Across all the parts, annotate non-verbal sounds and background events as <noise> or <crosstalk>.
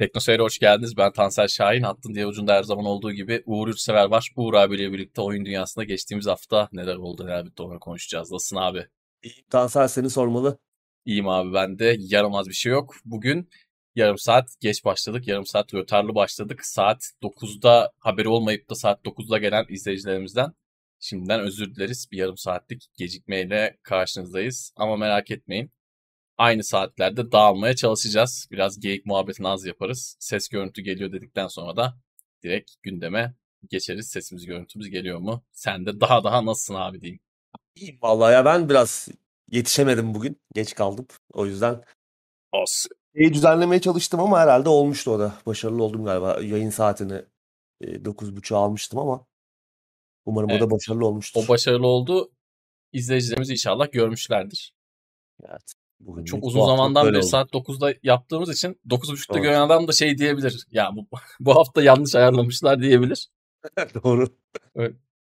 Teknoseyir'e hoş geldiniz. Ben Tansel Şahin. Hattın diye ucunda her zaman olduğu gibi Uğur Yurtsever var. Uğur abiyle birlikte oyun dünyasında geçtiğimiz hafta neler oldu neler bitti onu konuşacağız. Nasılsın abi? İyiyim Tansel seni sormalı. İyiyim abi ben de. Yaramaz bir şey yok. Bugün yarım saat geç başladık. Yarım saat rötarlı başladık. Saat 9'da haberi olmayıp da saat 9'da gelen izleyicilerimizden şimdiden özür dileriz. Bir yarım saatlik gecikmeyle karşınızdayız. Ama merak etmeyin aynı saatlerde dağılmaya çalışacağız. Biraz geyik muhabbetini az yaparız. Ses görüntü geliyor dedikten sonra da direkt gündeme geçeriz. Sesimiz görüntümüz geliyor mu? Sen de daha daha nasılsın abi diyeyim. İyiyim vallahi ya ben biraz yetişemedim bugün. Geç kaldım. O yüzden Olsun. İyi düzenlemeye çalıştım ama herhalde olmuştu o da. Başarılı oldum galiba. Yayın saatini e, 9.30'a almıştım ama umarım evet. o da başarılı olmuştur. O başarılı oldu. İzleyicilerimiz inşallah görmüşlerdir. Evet. Bugün Çok uzun zamandan beri saat 9'da yaptığımız için 9.30'da evet. gören adam da şey diyebilir. Ya bu, <laughs> bu hafta yanlış ayarlamışlar diyebilir. <laughs> Doğru.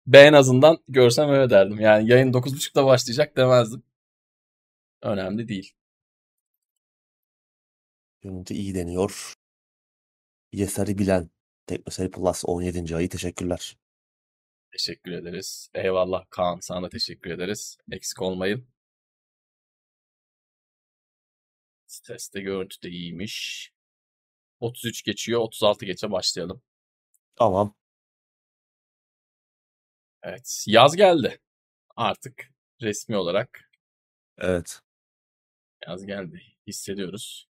Ben en azından görsem öyle derdim. Yani yayın 9.30'da başlayacak demezdim. Önemli değil. Görüntü iyi deniyor. Yeser'i bilen Teknoseri Plus 17. ayı teşekkürler. Teşekkür ederiz. Eyvallah Kaan sana teşekkür ederiz. Eksik olmayın. Teste görüntü de iyiymiş. 33 geçiyor. 36 geçe başlayalım. Tamam. Evet. Yaz geldi. Artık resmi olarak. Evet. Yaz geldi. Hissediyoruz.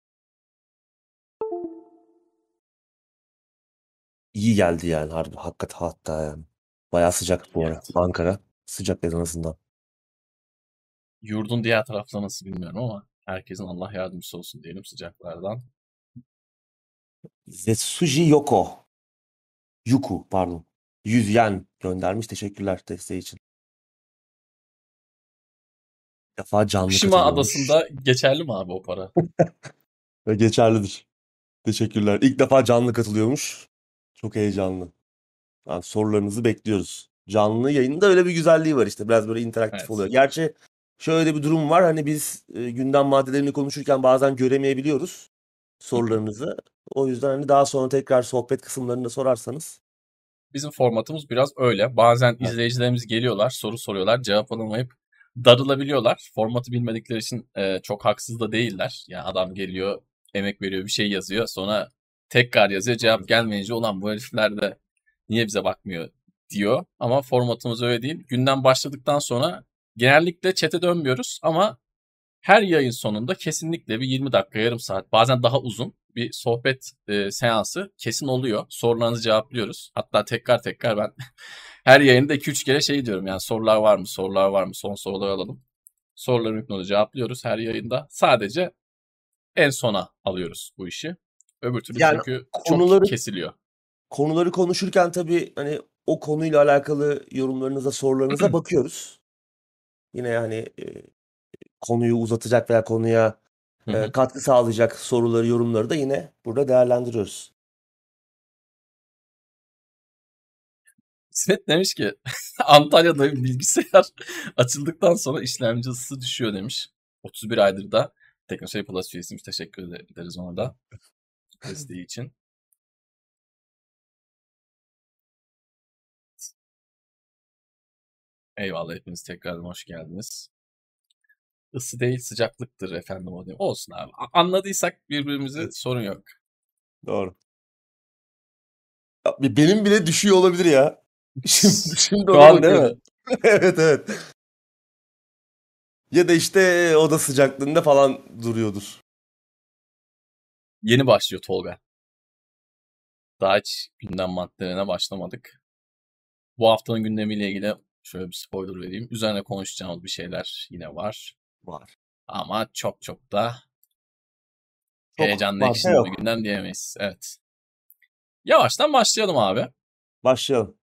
İyi geldi yani harbi. Hakikat hatta yani. Bayağı sıcak bu evet. ara. Ankara. Sıcak en azından. Yurdun diğer tarafta nasıl bilmiyorum ama Herkesin Allah yardımcısı olsun diyelim sıcaklardan. Zetsuji Yoko. Yuku pardon. 100 yen göndermiş. Teşekkürler desteği için. Bir defa canlı Shima adasında geçerli mi abi o para? <laughs> Geçerlidir. Teşekkürler. İlk defa canlı katılıyormuş. Çok heyecanlı. Yani sorularınızı bekliyoruz. Canlı yayında öyle bir güzelliği var işte. Biraz böyle interaktif evet. oluyor. Gerçi şöyle bir durum var. Hani biz e, gündem maddelerini konuşurken bazen göremeyebiliyoruz sorularınızı. O yüzden hani daha sonra tekrar sohbet kısımlarında sorarsanız. Bizim formatımız biraz öyle. Bazen evet. izleyicilerimiz geliyorlar, soru soruyorlar, cevap alamayıp darılabiliyorlar. Formatı bilmedikleri için e, çok haksız da değiller. Yani adam geliyor, emek veriyor, bir şey yazıyor. Sonra tekrar yazıyor, cevap gelmeyince olan bu herifler de niye bize bakmıyor diyor. Ama formatımız öyle değil. Günden başladıktan sonra Genellikle çete dönmüyoruz ama her yayın sonunda kesinlikle bir 20 dakika, yarım saat, bazen daha uzun bir sohbet e, seansı kesin oluyor. Sorularınızı cevaplıyoruz. Hatta tekrar tekrar ben <laughs> her yayında 2-3 kere şey diyorum yani sorular var mı, sorular var mı, son soruları alalım. Soruları mümkün cevaplıyoruz her yayında. Sadece en sona alıyoruz bu işi. Öbür türlü yani çünkü konuları, çok kesiliyor. Konuları konuşurken tabii hani o konuyla alakalı yorumlarınıza, sorularınıza <clears throat> bakıyoruz. Yine yani e, konuyu uzatacak veya konuya e, katkı sağlayacak soruları, yorumları da yine burada değerlendiriyoruz. İsmet demiş ki <laughs> Antalya'da bilgisayar <laughs> açıldıktan sonra işlemci ısısı düşüyor demiş. 31 aydır da Teknosey Plus üyesiymiş. Teşekkür ederiz ona da. <laughs> Desteği için. Eyvallah hepiniz tekrardan hoş geldiniz. Isı değil sıcaklıktır efendim o diyor. Olsun abi. Anladıysak birbirimizi evet. sorun yok. Doğru. Ya, benim bile düşüyor olabilir ya. <laughs> Şimdi, şimdi an değil mi? <laughs> evet evet. Ya da işte oda sıcaklığında falan duruyordur. Yeni başlıyor Tolga. Daha hiç gündem maddelerine başlamadık. Bu haftanın gündemiyle ilgili Şöyle bir spoiler vereyim. Üzerine konuşacağımız bir şeyler yine var. Var. Ama çok çok da çok heyecanlı ekşili bir günden diyemeyiz. Evet. Yavaştan başlayalım abi. Başlayalım.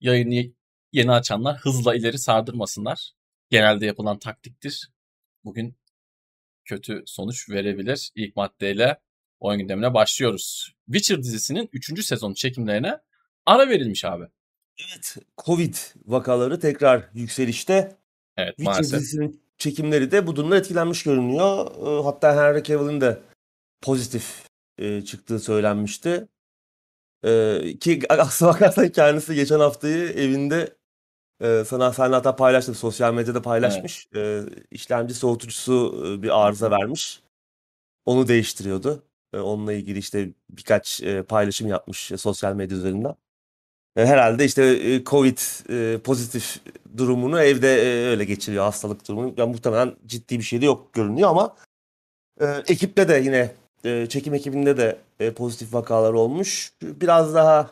Yayını yeni açanlar hızla ileri sardırmasınlar. Genelde yapılan taktiktir. Bugün kötü sonuç verebilir. İlk maddeyle oyun gündemine başlıyoruz. Witcher dizisinin 3. sezon çekimlerine ara verilmiş abi. Evet, Covid vakaları tekrar yükselişte. Evet, Witcher maalesef. dizisinin çekimleri de bu durumda etkilenmiş görünüyor. Hatta Henry Cavill'in de pozitif e, çıktığı söylenmişti. E, ki <laughs> aslına bakarsan kendisi geçen haftayı evinde e, sana sen hatta paylaştın sosyal medyada paylaşmış. Evet. E, işlemci soğutucusu e, bir arıza vermiş. Onu değiştiriyordu. E, onunla ilgili işte birkaç e, paylaşım yapmış e, sosyal medya üzerinden. E, herhalde işte e, Covid e, pozitif durumunu evde öyle geçiriyor hastalık durumunu. Yani muhtemelen ciddi bir şey de yok görünüyor ama ekipte de yine çekim ekibinde de pozitif vakalar olmuş. Biraz daha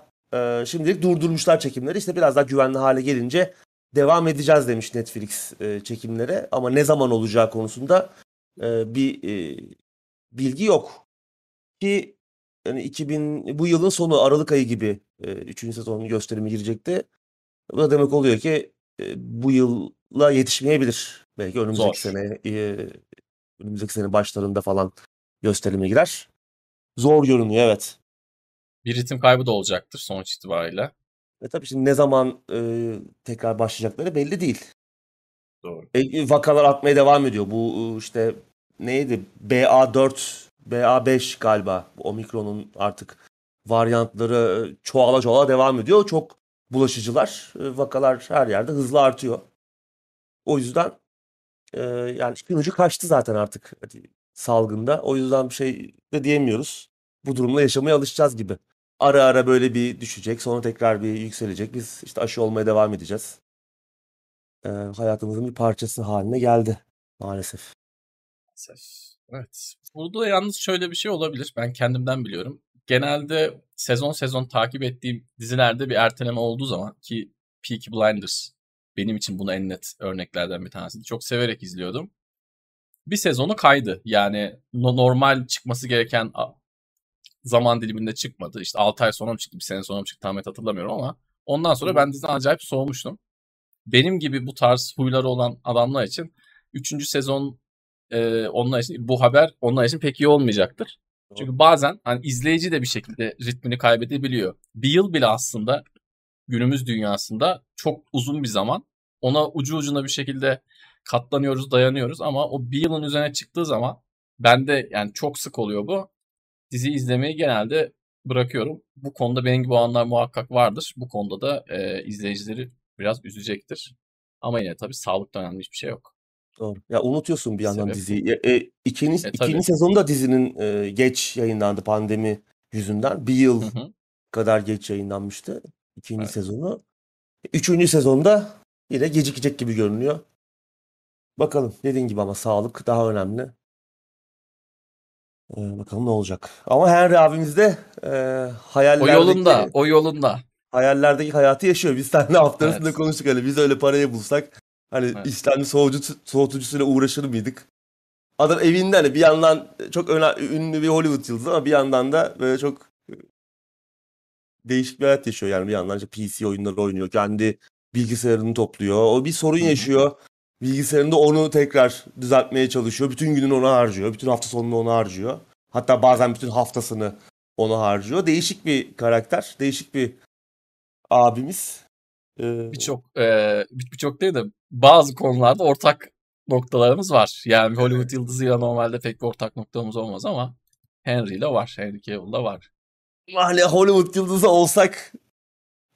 şimdilik durdurmuşlar çekimleri. İşte biraz daha güvenli hale gelince devam edeceğiz demiş Netflix çekimlere. Ama ne zaman olacağı konusunda bir bilgi yok. Ki yani 2000 bu yılın sonu Aralık ayı gibi e, 3. sezonun gösterimi girecekti. Bu da demek oluyor ki e, bu yılla yetişmeyebilir. Belki önümüzdeki Zor. sene e, önümüzdeki sene başlarında falan gösterime girer. Zor görünüyor evet. Bir ritim kaybı da olacaktır sonuç itibariyle. Ve tabii şimdi ne zaman e, tekrar başlayacakları belli değil. Doğru. E, vakalar artmaya devam ediyor. Bu işte neydi? BA4, BA5 galiba. Bu Omikron'un artık varyantları çoğala çoğala devam ediyor. Çok bulaşıcılar. E, vakalar her yerde hızlı artıyor. O yüzden e, yani işin ucu kaçtı zaten artık salgında. O yüzden bir şey de diyemiyoruz. Bu durumla yaşamaya alışacağız gibi. Ara ara böyle bir düşecek, sonra tekrar bir yükselecek. Biz işte aşı olmaya devam edeceğiz. Ee, hayatımızın bir parçası haline geldi maalesef. Maalesef. Evet. Burada da yalnız şöyle bir şey olabilir. Ben kendimden biliyorum. Genelde sezon sezon takip ettiğim dizilerde bir erteleme olduğu zaman ki Peaky Blinders benim için bunu en net örneklerden bir tanesi. Çok severek izliyordum. Bir sezonu kaydı. Yani normal çıkması gereken zaman diliminde çıkmadı. İşte 6 ay sonra mı çıktı, bir sene sonra mı çıktı tam net hatırlamıyorum ama ondan sonra ben diziden acayip soğumuştum. Benim gibi bu tarz huyları olan adamlar için 3. sezon e, onlar için bu haber onlar için pek iyi olmayacaktır. Çünkü bazen hani izleyici de bir şekilde ritmini kaybedebiliyor. Bir yıl bile aslında günümüz dünyasında çok uzun bir zaman. Ona ucu ucuna bir şekilde katlanıyoruz, dayanıyoruz ama o bir yılın üzerine çıktığı zaman bende yani çok sık oluyor bu dizi izlemeyi genelde bırakıyorum. Bu konuda benim gibi olanlar muhakkak vardır. Bu konuda da e, izleyicileri biraz üzecektir. Ama yine tabii sağlıktan önemli hiçbir şey yok. Doğru. Ya unutuyorsun bir yandan Sebep. diziyi. E, e, ikinci, e, ikinci sezonda dizinin e, geç yayınlandı pandemi yüzünden. Bir yıl hı hı. kadar geç yayınlanmıştı ikinci evet. sezonu. Üçüncü sezonda yine gecikecek gibi görünüyor. Bakalım dediğin gibi ama sağlık daha önemli. Ee, bakalım ne olacak. Ama Henry abimiz de e. O yolunda, o yolunda. Hayallerdeki hayatı yaşıyor. Biz seninle hafta arasında evet. konuştuk hani biz öyle parayı bulsak hani evet. işlemci soğutucu, soğutucusuyla uğraşır mıydık? Adam evinde hani bir yandan çok önemli, ünlü bir Hollywood yıldızı ama bir yandan da böyle çok e, değişik bir hayat yaşıyor. Yani bir yandan işte PC oyunları oynuyor. Kendi bilgisayarını topluyor. O bir sorun yaşıyor. Bilgisayarında onu tekrar düzeltmeye çalışıyor. Bütün gününü ona harcıyor. Bütün hafta sonunu ona harcıyor. Hatta bazen bütün haftasını ona harcıyor. Değişik bir karakter. Değişik bir abimiz. Ee... Birçok e, birçok değil de bazı konularda ortak noktalarımız var. Yani Hollywood yıldızıyla normalde pek bir ortak noktamız olmaz ama Henry ile var. Henry Cavill'da var. Hani Hollywood yıldızı olsak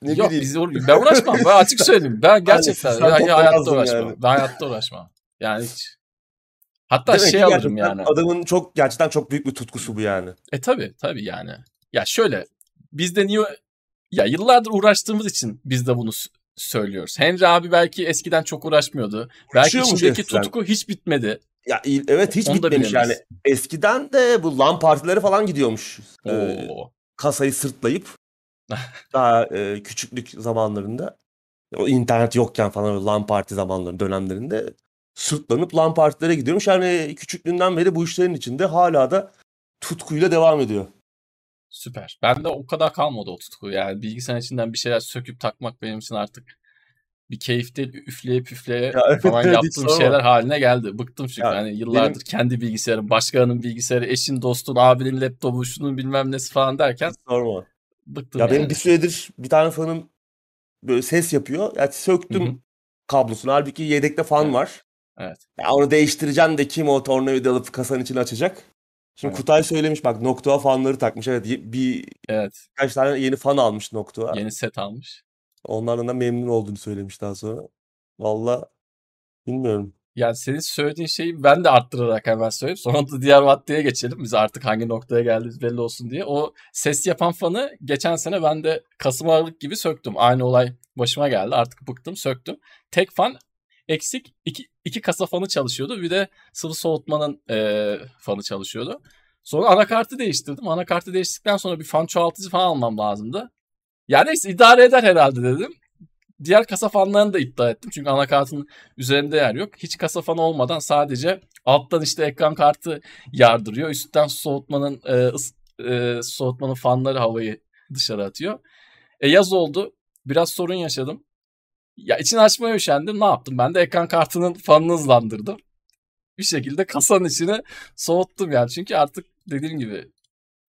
ne Yok bileyim. biz ben uğraşmam. Ben açık söyleyeyim. Ben gerçekten ben hayatta uğraşmam. Yani. Ben hayatta uğraşmam. Yani hiç. Hatta Demek şey alırım yani. Adamın çok gerçekten çok büyük bir tutkusu bu yani. E tabi tabi yani. Ya şöyle biz de niye ya yıllardır uğraştığımız için biz de bunu söylüyoruz. Henry abi belki eskiden çok uğraşmıyordu. Belki içindeki tutku hiç bitmedi. Ya evet hiç Onu bitmemiş yani. Eskiden de bu LAN partileri falan gidiyormuş. Oo. Ee, kasayı sırtlayıp <laughs> daha e, küçüklük zamanlarında o internet yokken falan LAN parti zamanları dönemlerinde sırtlanıp LAN partilere gidiyormuş. Yani küçüklüğünden beri bu işlerin içinde hala da tutkuyla devam ediyor. Süper. Ben de o kadar kalmadı o tutku. Yani bilgisayar içinden bir şeyler söküp takmak benim için artık bir keyif değil. Üfleye püfleye ya evet, falan evet, yaptığım şeyler haline geldi. Bıktım çünkü. Yani, yıllardır benim... kendi bilgisayarım, başkanın bilgisayarı, eşin, dostun, abinin laptopu, şunun bilmem nesi falan derken. sorma. Bıktım ya yani. benim bir süredir bir tane fanım böyle ses yapıyor. Yani söktüm Hı-hı. kablosunu. Halbuki yedekte fan evet. var. Evet. Yani onu değiştireceğim de kim o tornavida alıp kasanın içine açacak. Şimdi evet. Kutay söylemiş bak Noktua fanları takmış. Evet bir evet. kaç tane yeni fan almış Noktua. Yeni set almış. Onlardan da memnun olduğunu söylemiş daha sonra. Valla bilmiyorum. Yani senin söylediğin şeyi ben de arttırarak hemen söyleyeyim. Sonra da diğer maddeye geçelim. Biz artık hangi noktaya geldiğimiz belli olsun diye. O ses yapan fanı geçen sene ben de Kasım Aralık gibi söktüm. Aynı olay başıma geldi. Artık bıktım söktüm. Tek fan eksik. iki, iki kasa fanı çalışıyordu. Bir de sıvı soğutmanın e, fanı çalışıyordu. Sonra anakartı değiştirdim. Anakartı değiştirdikten sonra bir fan çoğaltıcı falan almam lazımdı. Yani neyse idare eder herhalde dedim diğer kasa fanlarını da iddia ettim. Çünkü anakartın üzerinde yer yok. Hiç kasa fanı olmadan sadece alttan işte ekran kartı yardırıyor. Üstten soğutmanın e, e, soğutmanın fanları havayı dışarı atıyor. E, yaz oldu. Biraz sorun yaşadım. Ya içini açmaya üşendim. Ne yaptım? Ben de ekran kartının fanını hızlandırdım. Bir şekilde kasanın içini soğuttum yani. Çünkü artık dediğim gibi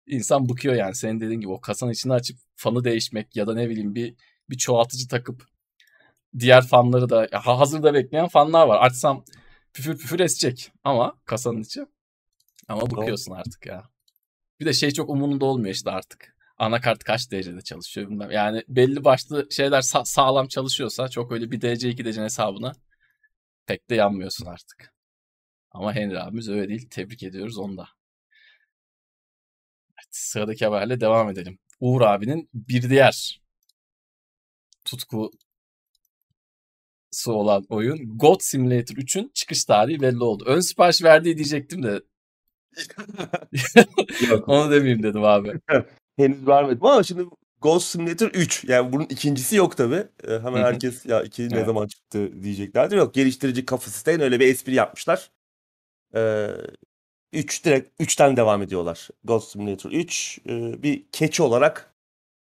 insan bıkıyor yani. Senin dediğin gibi o kasanın içini açıp fanı değişmek ya da ne bileyim bir bir çoğaltıcı takıp diğer fanları da hazırda bekleyen fanlar var. Açsam püfür püfür esecek ama kasanın içi. Ama bıkıyorsun artık ya. Bir de şey çok umurunda olmuyor işte artık. Anakart kaç derecede çalışıyor bilmem. Yani belli başlı şeyler sa- sağlam çalışıyorsa çok öyle bir derece iki derece hesabına pek de yanmıyorsun artık. Ama Henry abimiz öyle değil. Tebrik ediyoruz onu da. Evet, sıradaki haberle devam edelim. Uğur abinin bir diğer tutku su olan oyun God Simulator 3'ün çıkış tarihi belli oldu. Ön sipariş verdiği diyecektim de. <laughs> <laughs> Onu demeyeyim dedim abi. <laughs> Henüz vermedim ama şimdi Ghost Simulator 3 yani bunun ikincisi yok tabi. Ee, hemen herkes ya iki ne evet. zaman çıktı diyeceklerdir. Yok geliştirici kafasıstayın öyle bir espri yapmışlar. Ee, 3 direkt 3'ten devam ediyorlar. Ghost Simulator 3 e, bir keçi olarak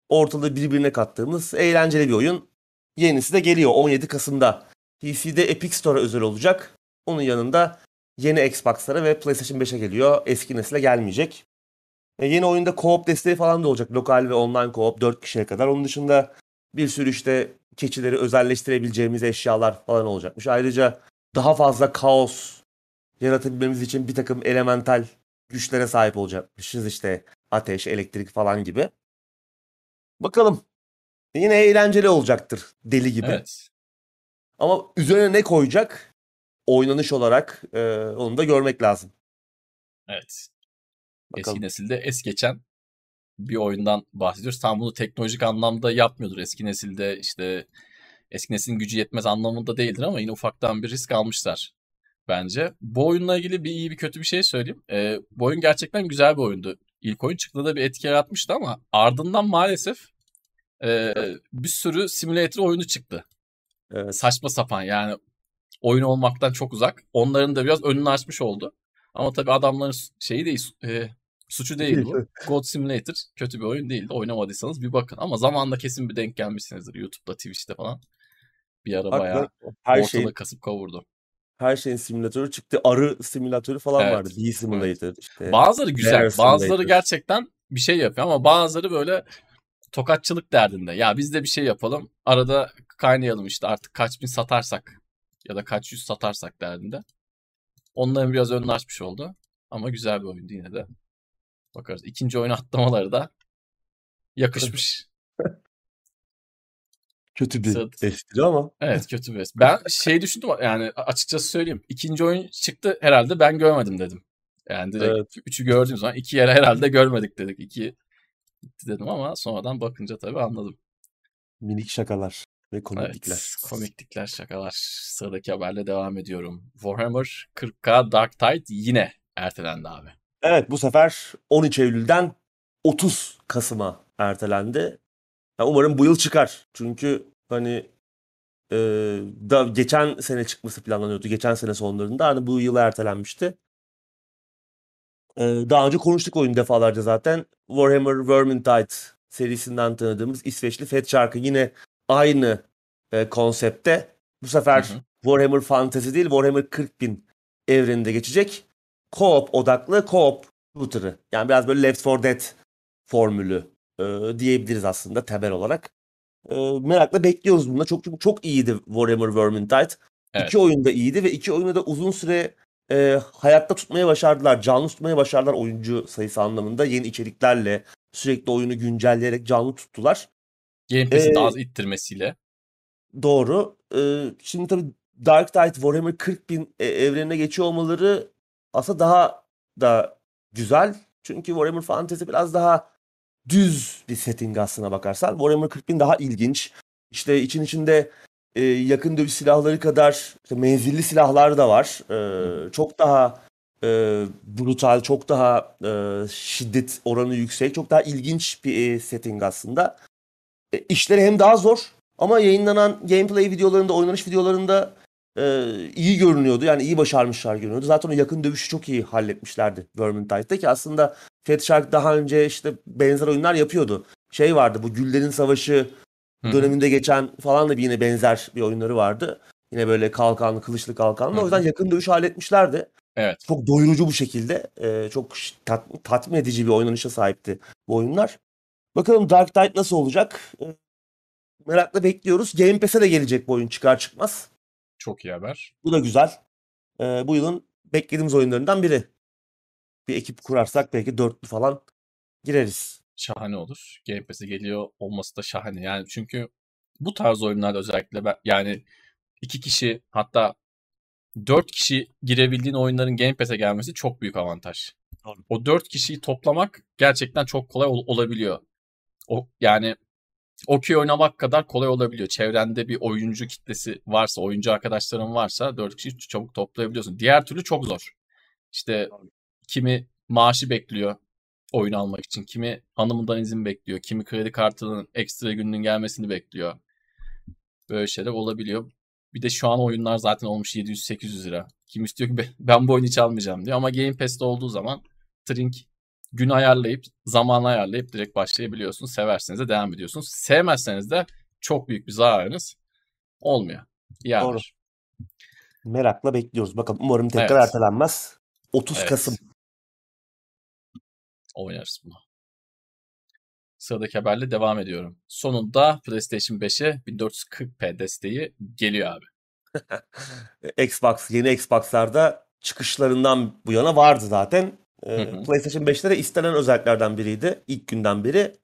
ortalığı birbirine kattığımız eğlenceli bir oyun. Yenisi de geliyor 17 Kasım'da. PC'de Epic Store'a özel olacak. Onun yanında yeni Xbox'lara ve PlayStation 5'e geliyor. Eski nesile gelmeyecek. E yeni oyunda co-op desteği falan da olacak. Lokal ve online co-op 4 kişiye kadar. Onun dışında bir sürü işte keçileri özelleştirebileceğimiz eşyalar falan olacakmış. Ayrıca daha fazla kaos yaratabilmemiz için bir takım elemental güçlere sahip olacakmışız. İşte ateş, elektrik falan gibi. Bakalım Yine eğlenceli olacaktır deli gibi. Evet. Ama üzerine ne koyacak? Oynanış olarak e, onu da görmek lazım. Evet. Bakalım. Eski nesilde es geçen bir oyundan bahsediyoruz. Tam bunu teknolojik anlamda yapmıyordur. Eski nesilde işte eski neslin gücü yetmez anlamında değildir ama yine ufaktan bir risk almışlar bence. Bu oyunla ilgili bir iyi bir kötü bir şey söyleyeyim. Ee, bu oyun gerçekten güzel bir oyundu. İlk oyun çıktığında bir etki yaratmıştı ama ardından maalesef e, bir sürü simülatör oyunu çıktı. Evet. Saçma sapan yani oyun olmaktan çok uzak. Onların da biraz önünü açmış oldu. Ama tabii adamların şeyi değil, e, suçu değil bu. God Simulator kötü bir oyun değildi. Oynamadıysanız bir bakın. Ama zamanında kesin bir denk gelmişsinizdir. YouTube'da, Twitch'te falan. Bir ara Bak, bayağı her ortalığı şeyin, kasıp kavurdu. Her şeyin simülatörü çıktı. Arı simülatörü falan evet. vardı. Bee Simulator. Evet. Işte. Bazıları güzel. Bazıları gerçekten bir şey yapıyor ama bazıları böyle tokatçılık derdinde. Ya biz de bir şey yapalım. Arada kaynayalım işte artık kaç bin satarsak ya da kaç yüz satarsak derdinde. Onların biraz önünü açmış oldu. Ama güzel bir oyundu yine de. Bakarız. İkinci oyun atlamaları da yakışmış. <laughs> kötü bir Sırt. espri ama. Evet kötü bir espri. <laughs> Ben şey düşündüm yani açıkçası söyleyeyim. İkinci oyun çıktı herhalde ben görmedim dedim. Yani direkt evet. üçü gördüğüm zaman iki yere herhalde görmedik dedik. İki gitti dedim ama sonradan bakınca tabii anladım. Minik şakalar ve komiklikler. Evet, komiklikler, şakalar. Sıradaki haberle devam ediyorum. Warhammer 40k Dark Tide yine ertelendi abi. Evet bu sefer 13 Eylül'den 30 Kasım'a ertelendi. Yani umarım bu yıl çıkar. Çünkü hani e, da geçen sene çıkması planlanıyordu. Geçen sene sonlarında hani bu yıl ertelenmişti. Ee, daha önce konuştuk oyun defalarca zaten. Warhammer Vermintide serisinden tanıdığımız İsveçli Fat Shark'ı yine aynı e, konsepte. Bu sefer hı hı. Warhammer Fantasy değil Warhammer 40.000 evreninde geçecek. Co-op odaklı co-op shooter'ı. Yani biraz böyle Left 4 Dead formülü e, diyebiliriz aslında temel olarak. E, merakla bekliyoruz bunu. Çok çünkü çok iyiydi Warhammer Vermintide. Evet. İki oyunda iyiydi ve iki oyunda da uzun süre e, hayatta tutmaya başardılar. Canlı tutmaya başardılar oyuncu sayısı anlamında. Yeni içeriklerle sürekli oyunu güncelleyerek canlı tuttular. Game Pass'i ee, daha az ittirmesiyle. Doğru. Ee, şimdi tabii Dark Tide Warhammer 40 bin e, evrenine geçiyor olmaları aslında daha da güzel. Çünkü Warhammer Fantasy biraz daha düz bir setting aslına bakarsan. Warhammer 40 bin daha ilginç. İşte için içinde e, yakın dövüş silahları kadar işte menzilli silahlar da var. E, çok daha e, brutal, çok daha e, şiddet oranı yüksek, çok daha ilginç bir e, setting aslında. E, işleri hem daha zor ama yayınlanan gameplay videolarında, oynanış videolarında e, iyi görünüyordu. Yani iyi başarmışlar görünüyordu. Zaten o yakın dövüşü çok iyi halletmişlerdi Vermintide'da ki aslında Fat Shark daha önce işte benzer oyunlar yapıyordu. Şey vardı bu Güllerin Savaşı döneminde geçen falan da bir yine benzer bir oyunları vardı. Yine böyle kalkanlı, kılıçlı kalkanlı. O yüzden yakın dövüş halletmişlerdi. Evet. Çok doyurucu bu şekilde. E, çok tat, tatmin edici bir oynanışa sahipti bu oyunlar. Bakalım Dark Tide nasıl olacak? E, merakla bekliyoruz. Game Pass'e de gelecek bu oyun çıkar çıkmaz. Çok iyi haber. Bu da güzel. E, bu yılın beklediğimiz oyunlarından biri. Bir ekip kurarsak belki dörtlü falan gireriz. Şahane olur. Game Pass'e geliyor olması da şahane. Yani çünkü bu tarz oyunlarda özellikle ben, yani iki kişi hatta dört kişi girebildiğin oyunların Game Pass'e gelmesi çok büyük avantaj. Doğru. O dört kişiyi toplamak gerçekten çok kolay ol- olabiliyor. O yani okey oynamak kadar kolay olabiliyor. Çevrende bir oyuncu kitlesi varsa, oyuncu arkadaşların varsa dört kişi çabuk toplayabiliyorsun. Diğer türlü çok zor. İşte kimi maaşı bekliyor oyun almak için, kimi hanımından izin bekliyor, kimi kredi kartının ekstra gününün gelmesini bekliyor. Böyle şeyler olabiliyor. Bir de şu an oyunlar zaten olmuş 700-800 lira. Kim istiyor ki ben bu oyunu hiç almayacağım diyor. Ama Game Pass'te olduğu zaman Trink gün ayarlayıp, zaman ayarlayıp direkt başlayabiliyorsunuz. Severseniz de devam ediyorsunuz. Sevmezseniz de çok büyük bir zararınız olmuyor. Yani. Doğru. Merakla bekliyoruz. Bakalım umarım tekrar evet. ertelenmez. 30 evet. Kasım. Oynarız bunu. Sıradaki haberle devam ediyorum. Sonunda PlayStation 5'e 1440p desteği geliyor abi. <laughs> Xbox, yeni Xbox'larda çıkışlarından bu yana vardı zaten. Ee, PlayStation 5'te de istenen özelliklerden biriydi. ilk günden beri.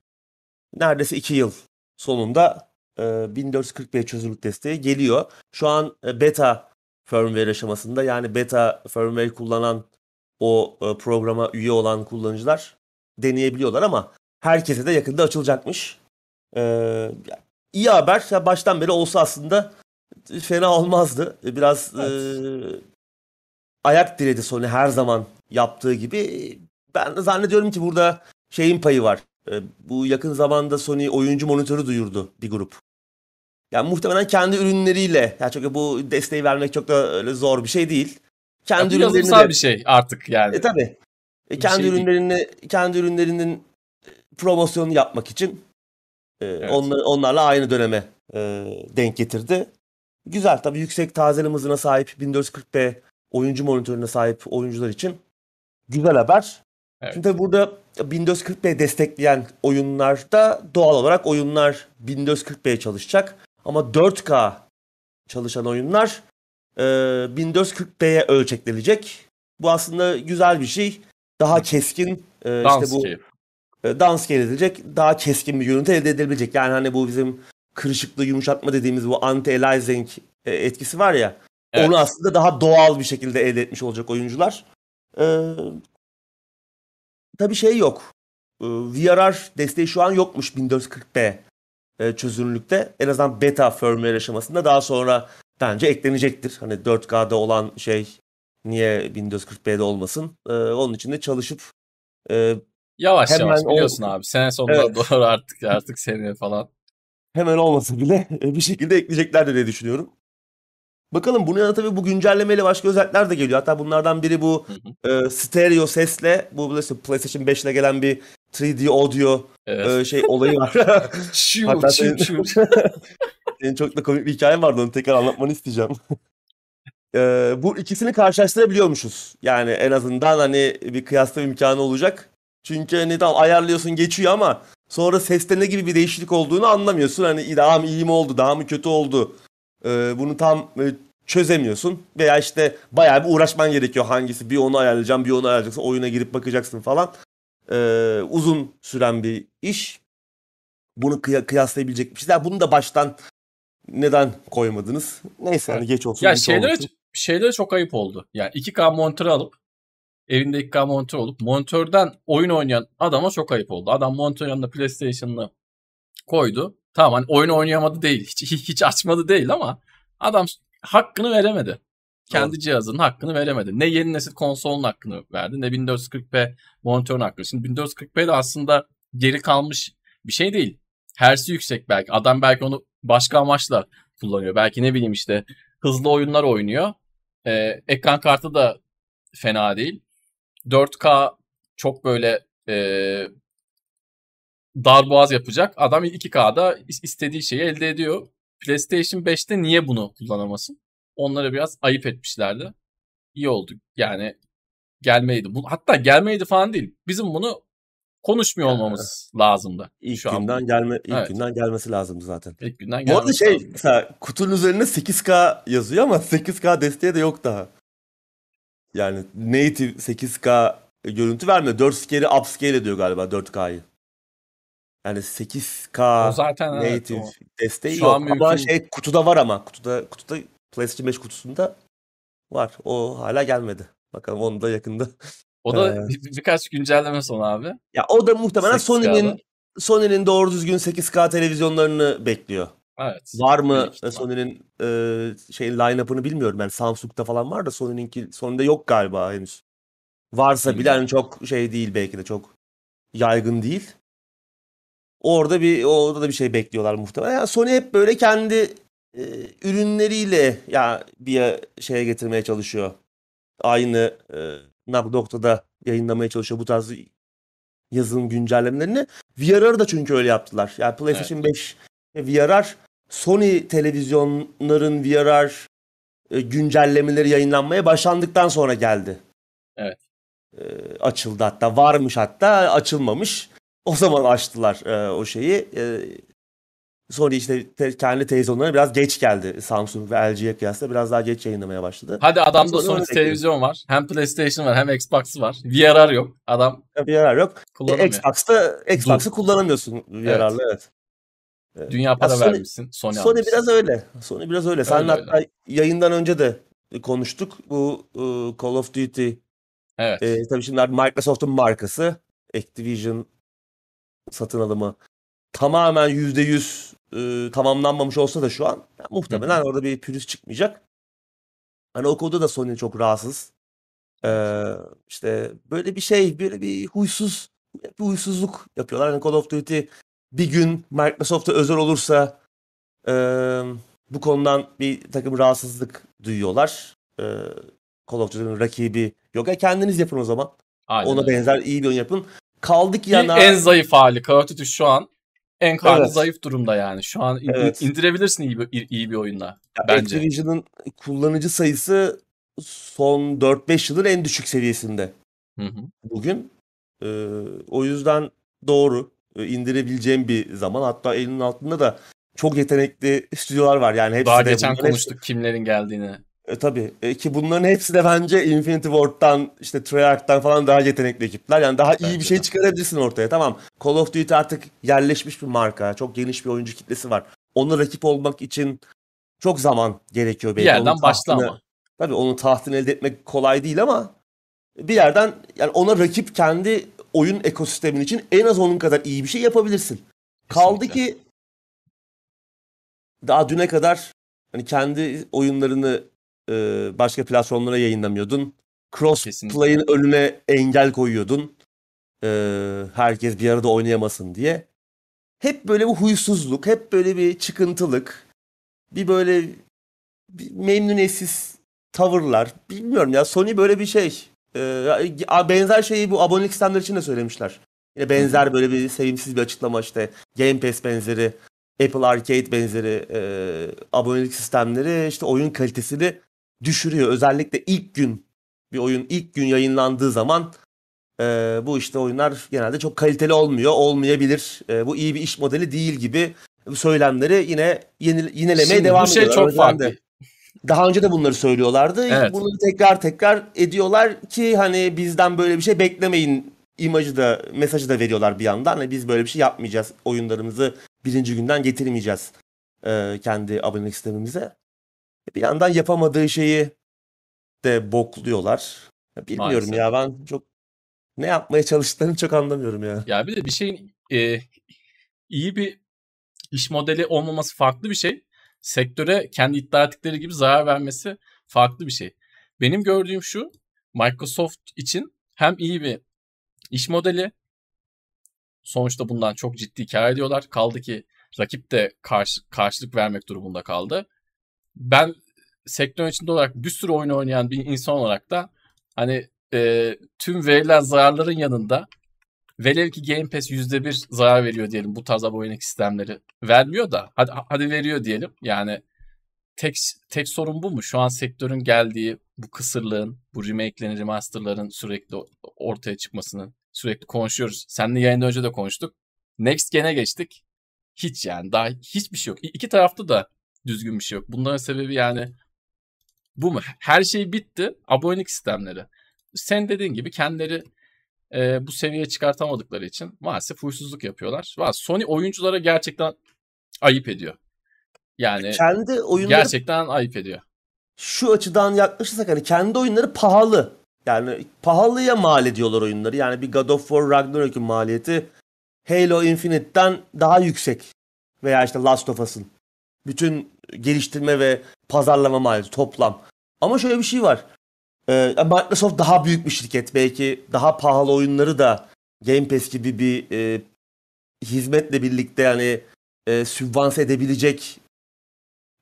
Neredeyse 2 yıl sonunda e, 1440p çözünürlük desteği geliyor. Şu an e, beta firmware aşamasında yani beta firmware kullanan o e, programa üye olan kullanıcılar deneyebiliyorlar ama herkese de yakında açılacakmış. Ee, iyi haber. Ya baştan beri olsa aslında fena olmazdı. Biraz evet. e, ayak diredi Sony her zaman yaptığı gibi. Ben zannediyorum ki burada şeyin payı var. E, bu yakın zamanda Sony oyuncu monitörü duyurdu bir grup. Yani muhtemelen kendi ürünleriyle. Yani çünkü bu desteği vermek çok da öyle zor bir şey değil. Kendi ya, ürünlerini de, bir şey artık yani. E tabi. E, kendi şey ürünlerini değil. kendi ürünlerinin promosyonu yapmak için e, evet. onlar, onlarla aynı döneme e, denk getirdi. Güzel tabii yüksek tazelim hızına sahip 1440p oyuncu monitörüne sahip oyuncular için güzel haber. Evet. Şimdi burada 1440p destekleyen oyunlarda doğal olarak oyunlar 1440p çalışacak. Ama 4K çalışan oyunlar e, 1440p'ye ölçeklenecek. Bu aslında güzel bir şey. Daha keskin e, işte bu e, downscale edilecek, daha keskin bir görüntü elde edilebilecek. Yani hani bu bizim kırışıklığı yumuşatma dediğimiz bu anti-aliasing e, etkisi var ya. Evet. Onu aslında daha doğal bir şekilde elde etmiş olacak oyuncular. Ee, tabii şey yok. Ee, VRR desteği şu an yokmuş 1440p e, çözünürlükte. En azından beta firmware aşamasında daha sonra bence eklenecektir. Hani 4K'da olan şey niye 1440p'de olmasın. Ee, onun için de çalışıp e, Yavaş hemen yavaş biliyorsun o... abi. Sene sonuna evet. <laughs> doğru artık artık seneye falan. Hemen olmasa bile bir şekilde ekleyecekler diye düşünüyorum. Bakalım bunun yanında tabii bu güncellemeyle başka özellikler de geliyor. Hatta bunlardan biri bu e, stereo sesle bu PlayStation 5 ile gelen bir 3D audio evet. e, şey olayı var. <laughs> şu, Hatta şu, senin, <laughs> senin çok da komik bir hikayen vardı onu tekrar anlatmanı isteyeceğim. <laughs> e, bu ikisini karşılaştırabiliyormuşuz. Yani en azından hani bir kıyaslama imkanı olacak. Çünkü hani tam ayarlıyorsun geçiyor ama sonra seste ne gibi bir değişiklik olduğunu anlamıyorsun. Hani daha mı iyi mi oldu, daha mı kötü oldu? Ee, bunu tam e, çözemiyorsun veya işte bayağı bir uğraşman gerekiyor hangisi bir onu ayarlayacağım bir onu ayarlayacaksın oyuna girip bakacaksın falan ee, uzun süren bir iş bunu kıya- kıyaslayabilecek bir şeyler bunu da baştan neden koymadınız neyse hani geç olsun Ya güç şeylere, olmasın. şeylere çok ayıp oldu. Yani 2K monitör alıp evinde 2K monitör olup monitörden oyun oynayan adama çok ayıp oldu. Adam monitörün yanına PlayStation'ını koydu. Tamam hani oyun oynayamadı değil. Hiç, hiç açmadı değil ama adam hakkını veremedi. Kendi cihazının hakkını veremedi. Ne yeni nesil konsolun hakkını verdi ne 1440p monitörün hakkını. Şimdi 1440p de aslında geri kalmış bir şey değil. Hersi yüksek belki. Adam belki onu başka amaçla kullanıyor. Belki ne bileyim işte hızlı oyunlar oynuyor. Ee, ekran kartı da fena değil. 4K çok böyle e, darboğaz yapacak. Adam 2K'da is- istediği şeyi elde ediyor. PlayStation 5'te niye bunu kullanamasın? Onlara biraz ayıp etmişlerdi. İyi oldu. Yani gelmeydi. Bu, hatta gelmeydi falan değil. Bizim bunu konuşmuyor olmamız lazımdı. İlk şu an. günden gelme ilk Evet. günden gelmesi lazımdı zaten. İlk günden Bu arada gelmesi şey mesela kutunun üzerinde 8K yazıyor ama 8K desteği de yok daha. Yani native 8K görüntü vermiyor. 4 scale'i upscale ediyor galiba 4K'yı. Yani 8K O zaten evet, native o. desteği Şu yok. an Ama mümkün. şey kutuda var ama. Kutuda kutuda PlayStation 5 kutusunda var. O hala gelmedi. Bakalım onu da yakında. O da Ee, bir- birkaç güncelleme sonra abi. Ya o da muhtemelen 8K'da. Sony'nin Sony'nin doğru düzgün 8K televizyonlarını bekliyor. Evet. Var mı. Sony'nin e, şey line-up'ını bilmiyorum. Yani Samsung'da falan var da Sony'ninki Sony'de yok galiba henüz. Varsa bile hani çok şey değil belki de çok yaygın değil. Orada bir orada da bir şey bekliyorlar muhtemelen. Yani Sony hep böyle kendi e, ürünleriyle ya bir şeye getirmeye çalışıyor. Aynı e, noktada yayınlamaya çalışıyor bu tarz yazılım güncellemelerini. VR'ı da çünkü öyle yaptılar. Yani PlayStation 5 ve VRR Sony televizyonların VRR e, güncellemeleri yayınlanmaya başlandıktan sonra geldi. Evet. E, açıldı hatta. Varmış hatta açılmamış. O zaman açtılar e, o şeyi. E, Sony işte te- kendi televizyonlarına biraz geç geldi. Samsung ve LG'ye kıyasla biraz daha geç yayınlamaya başladı. Hadi adamda Sonra Sony televizyon var. Hem PlayStation var hem Xbox var. VRR yok. Adam VRR yok. E. Xbox'ta Xbox'ı kullanamıyorsun VR'la evet. E, Dünya para Sony- vermişsin. Sony, Sony almışsın. biraz öyle. Sony biraz öyle. Sen Öyle, hatta yayından önce de konuştuk. Bu e, Call of Duty Evet. e, tabii şimdi Microsoft'un markası Activision satın alımı tamamen %100 e, tamamlanmamış olsa da şu an ya, muhtemelen orada bir pürüz çıkmayacak. Hani o konuda da Sony çok rahatsız. Ee, işte böyle bir şey, böyle bir huysuz bir huysuzluk yapıyorlar. Hani Call of Duty bir gün Microsoft'a özel olursa e, bu konudan bir takım rahatsızlık duyuyorlar. E, Call of Duty'nin rakibi yok. Ya kendiniz yapın o zaman. Aynen Ona benzer iyi bir oyun yapın. Kaldık Ki yana. en zayıf hali. Call of Duty şu an en hali Evet. zayıf durumda yani. Şu an in- Evet. indirebilirsin iyi bir, iyi bir oyunla. Ya bence. Activision'ın kullanıcı sayısı son 4-5 yılın en düşük seviyesinde Hı hı. bugün. Ee, o yüzden doğru. Ee, indirebileceğim bir zaman. Hatta elinin altında da çok yetenekli stüdyolar var. Yani hepsi Daha geçen konuştuk kimlerin geldiğini. E, tabii. E, ki bunların hepsi de bence Infinity Ward'dan işte Treyarch'tan falan daha yetenekli ekipler. Yani daha iyi Bence bir şey de. çıkarabilirsin ortaya. Tamam. Call of Duty artık yerleşmiş bir marka. Çok geniş bir oyuncu kitlesi var. Ona rakip olmak için çok zaman gerekiyor Bir belki. yerden Onun başla ama. Tabii onun tahtını elde etmek kolay değil ama bir yerden yani ona rakip kendi oyun ekosistemin için en az onun kadar iyi bir şey yapabilirsin. Kaldı Kesinlikle. ki daha düne kadar hani kendi oyunlarını e, başka platformlara yayınlamıyordun. Cross Kesinlikle. play'in önüne engel koyuyordun. E, herkes bir arada oynayamasın diye. Hep böyle bir huysuzluk, hep böyle bir çıkıntılık, bir böyle bir memnuniyetsiz tavırlar. Bilmiyorum ya Sony böyle bir şey. Ee, benzer şeyi bu abonelik sistemleri için de söylemişler. Yine benzer böyle bir sevimsiz bir açıklama işte. Game Pass benzeri, Apple Arcade benzeri e, abonelik sistemleri işte oyun kalitesini düşürüyor. Özellikle ilk gün bir oyun ilk gün yayınlandığı zaman e, bu işte oyunlar genelde çok kaliteli olmuyor, olmayabilir. E, bu iyi bir iş modeli değil gibi bu söylemleri yine yeni, yinelemeye Şimdi devam bu şey ediyorlar. O çok yüzden de- farklı. daha önce de bunları söylüyorlardı. Evet. Bunu tekrar tekrar ediyorlar ki hani bizden böyle bir şey beklemeyin imajı da mesajı da veriyorlar bir yandan. Hani biz böyle bir şey yapmayacağız. Oyunlarımızı birinci günden getirmeyeceğiz e, kendi abonelik sistemimize. Bir yandan yapamadığı şeyi de bokluyorlar. Bilmiyorum Maalesef. ya ben çok ne yapmaya çalıştıklarını çok anlamıyorum ya. Ya bir de bir şeyin e, iyi bir iş modeli olmaması farklı bir şey. Sektöre kendi iddia ettikleri gibi zarar vermesi farklı bir şey. Benim gördüğüm şu Microsoft için hem iyi bir iş modeli sonuçta bundan çok ciddi kar ediyorlar. Kaldı ki rakip de karşı, karşılık vermek durumunda kaldı. Ben sektörün içinde olarak bir sürü oyun oynayan bir insan olarak da hani e, tüm verilen zararların yanında velev ki Game Pass %1 zarar veriyor diyelim bu tarz abonelik sistemleri. Vermiyor da hadi, hadi veriyor diyelim. Yani tek tek sorun bu mu? Şu an sektörün geldiği bu kısırlığın, bu remake'lerin, remaster'ların sürekli ortaya çıkmasının sürekli konuşuyoruz. Seninle yayından önce de konuştuk. Next Gen'e geçtik. Hiç yani daha hiçbir şey yok. İki tarafta da düzgün bir şey yok. Bunların sebebi yani bu mu? Her şey bitti. Abonelik sistemleri. Sen dediğin gibi kendileri e, bu seviyeye çıkartamadıkları için maalesef huysuzluk yapıyorlar. Sony oyunculara gerçekten ayıp ediyor. Yani kendi oyunları gerçekten ayıp ediyor. Şu açıdan yaklaşırsak hani kendi oyunları pahalı. Yani pahalıya mal ediyorlar oyunları. Yani bir God of War Ragnarok'un maliyeti Halo Infinite'den daha yüksek. Veya işte Last of Us'ın. Bütün geliştirme ve pazarlama maliyeti toplam. Ama şöyle bir şey var. Ee, Microsoft daha büyük bir şirket. Belki daha pahalı oyunları da Game Pass gibi bir e, hizmetle birlikte yani e, sübvanse edebilecek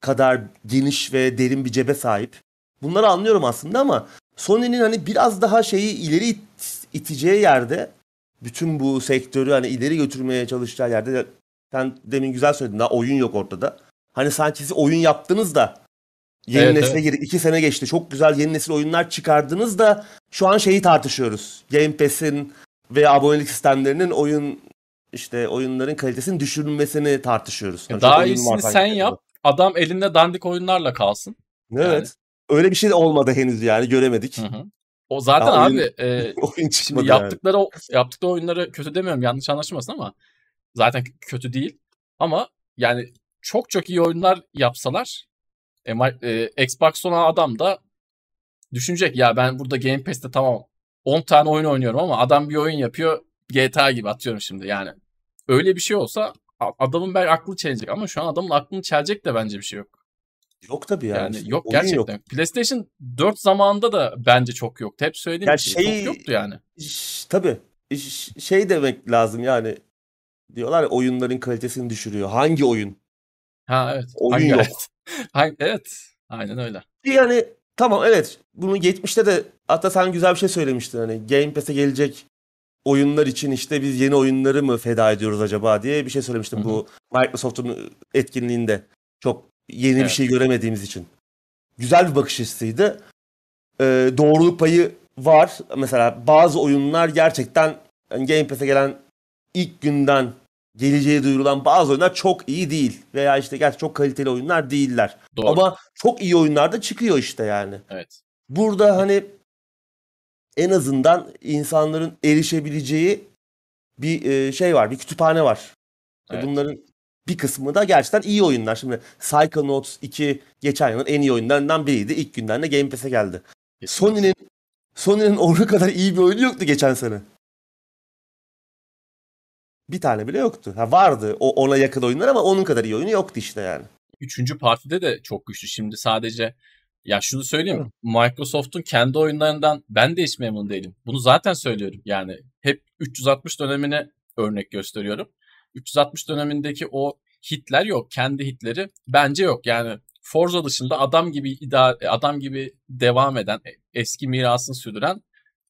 kadar geniş ve derin bir cebe sahip. Bunları anlıyorum aslında ama Sony'nin hani biraz daha şeyi ileri it, iteceği yerde bütün bu sektörü hani ileri götürmeye çalışacağı yerde sen demin güzel söyledin daha oyun yok ortada. Hani sanki siz oyun yaptınız da yeni evet, nesile evet. girdik. iki sene geçti. Çok güzel yeni nesil oyunlar çıkardınız da şu an şeyi tartışıyoruz. Game Pass'in ve abonelik sistemlerinin oyun işte oyunların kalitesini düşürülmesini tartışıyoruz. Yani daha iyisini sen yap. Adam elinde dandik oyunlarla kalsın. Evet. Yani. Öyle bir şey de olmadı henüz yani göremedik. Hı hı. O zaten ya abi oyun, <laughs> e, oyun şimdi yaptıkları yani. yaptıkları oyunları kötü demiyorum yanlış anlaşılmasın ama zaten kötü değil. Ama yani çok çok iyi oyunlar yapsalar e, e, Xbox One adam da düşünecek ya ben burada Game Pass'te tamam 10 tane oyun oynuyorum ama adam bir oyun yapıyor GTA gibi atıyorum şimdi yani. Öyle bir şey olsa adamın belki aklı çelecek ama şu an adamın aklını çelecek de bence bir şey yok. Yok tabii yani. Yani yok Oyun gerçekten. Yok. PlayStation 4 zamanında da bence çok yoktu. Hep söylediğim ya şey, şey çok yoktu yani. Tabii. Şey demek lazım yani. Diyorlar ya oyunların kalitesini düşürüyor. Hangi oyun? Ha evet. Oyun Hangi, yok. Evet. <laughs> Hangi, evet. Aynen öyle. Yani tamam evet. Bunu 70'te de hatta sen güzel bir şey söylemiştin. Hani Game Pass'e gelecek oyunlar için işte biz yeni oyunları mı feda ediyoruz acaba diye bir şey söylemiştim Hı-hı. bu Microsoft'un etkinliğinde. Çok yeni evet. bir şey göremediğimiz için. Güzel bir bakış açısıydı. Ee, doğruluk payı var. Mesela bazı oyunlar gerçekten yani Game Pass'e gelen ilk günden geleceğe duyurulan bazı oyunlar çok iyi değil. Veya işte gerçi çok kaliteli oyunlar değiller. Doğru. Ama çok iyi oyunlar da çıkıyor işte yani. Evet. Burada hani en azından insanların erişebileceği bir şey var, bir kütüphane var. Evet. Bunların bir kısmı da gerçekten iyi oyunlar. Şimdi Psychonauts 2 geçen yılın en iyi oyunlarından biriydi. İlk günden de Game Pass'e geldi. Sony'nin Sony'nin onun kadar iyi bir oyunu yoktu geçen sene. Bir tane bile yoktu. Ha vardı o ona yakın oyunlar ama onun kadar iyi oyunu yoktu işte yani. Üçüncü partide de çok güçlü. Şimdi sadece ya şunu söyleyeyim. Evet. Microsoft'un kendi oyunlarından ben de hiç memnun değilim. Bunu zaten söylüyorum. Yani hep 360 dönemine örnek gösteriyorum. 360 dönemindeki o hitler yok. Kendi hitleri bence yok. Yani Forza dışında adam gibi idare, adam gibi devam eden, eski mirasını sürdüren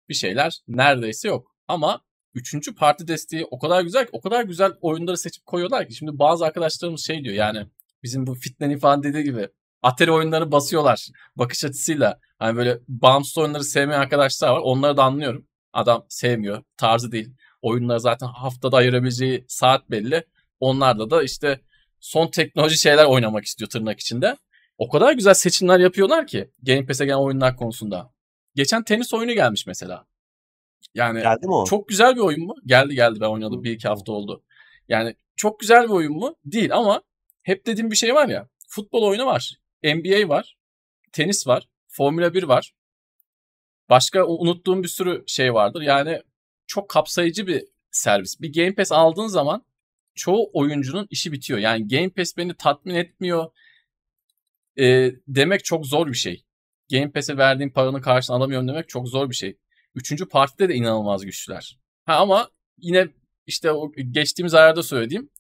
bir şeyler neredeyse yok. Ama üçüncü parti desteği o kadar güzel ki, o kadar güzel oyunları seçip koyuyorlar ki. Şimdi bazı arkadaşlarımız şey diyor yani bizim bu Fitnen ifade dediği gibi Atari oyunları basıyorlar bakış açısıyla. Hani böyle bağımsız oyunları sevmeyen arkadaşlar var. Onları da anlıyorum. Adam sevmiyor. Tarzı değil. Oyunları zaten haftada ayırabileceği saat belli. Onlarda da işte son teknoloji şeyler oynamak istiyor tırnak içinde. O kadar güzel seçimler yapıyorlar ki Game Pass'e gelen oyunlar konusunda. Geçen tenis oyunu gelmiş mesela. Yani Geldi mi o? çok güzel bir oyun mu? Geldi geldi ben oynadım bir iki hafta oldu. Yani çok güzel bir oyun mu? Değil ama hep dediğim bir şey var ya. Futbol oyunu var. NBA var. Tenis var. Formula 1 var. Başka unuttuğum bir sürü şey vardır. Yani çok kapsayıcı bir servis. Bir Game Pass aldığın zaman çoğu oyuncunun işi bitiyor. Yani Game Pass beni tatmin etmiyor e, demek çok zor bir şey. Game Pass'e verdiğim paranın karşılığını alamıyorum demek çok zor bir şey. Üçüncü partide de inanılmaz güçlüler. Ha ama yine işte o geçtiğimiz aylarda söylediğim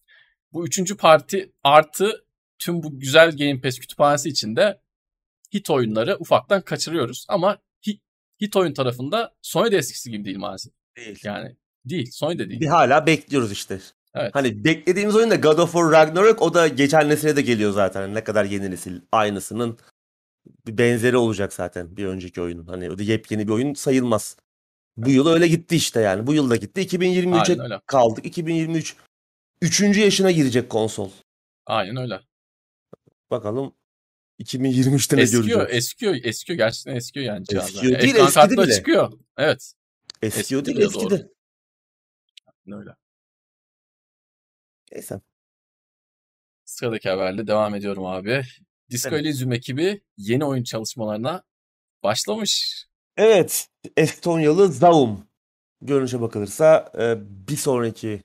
bu üçüncü parti artı tüm bu güzel Game Pass kütüphanesi içinde hit oyunları ufaktan kaçırıyoruz. Ama hit, hit oyun tarafında Sony de eskisi gibi değil maalesef. Değil. Yani değil. Sony de değil. Bir hala bekliyoruz işte. Evet. Hani beklediğimiz oyun da God of War Ragnarok o da geçen nesile de geliyor zaten. Ne kadar yeni nesil aynısının bir benzeri olacak zaten bir önceki oyunun. Hani o da yepyeni bir oyun sayılmaz. Bu yıl öyle gitti işte yani. Bu yılda gitti. 2023'e Aynen öyle. kaldık. 2023 3. yaşına girecek konsol. Aynen öyle. Bakalım 2023'te ne Eskiyor, göreceğiz? eskiyor, eskiyor. Gerçekten eskiyor yani cihazlar. Eskiyor değil, ekran eskidi bile. çıkıyor. Evet. Eskiyor değil eskidi de eskidi. Öyle. Neyse. Sıradaki haberle devam ediyorum abi. Disco Evet. Elysium ekibi yeni oyun çalışmalarına başlamış. Evet. Estonyalı Zaum. Görünüşe bakılırsa e, bir sonraki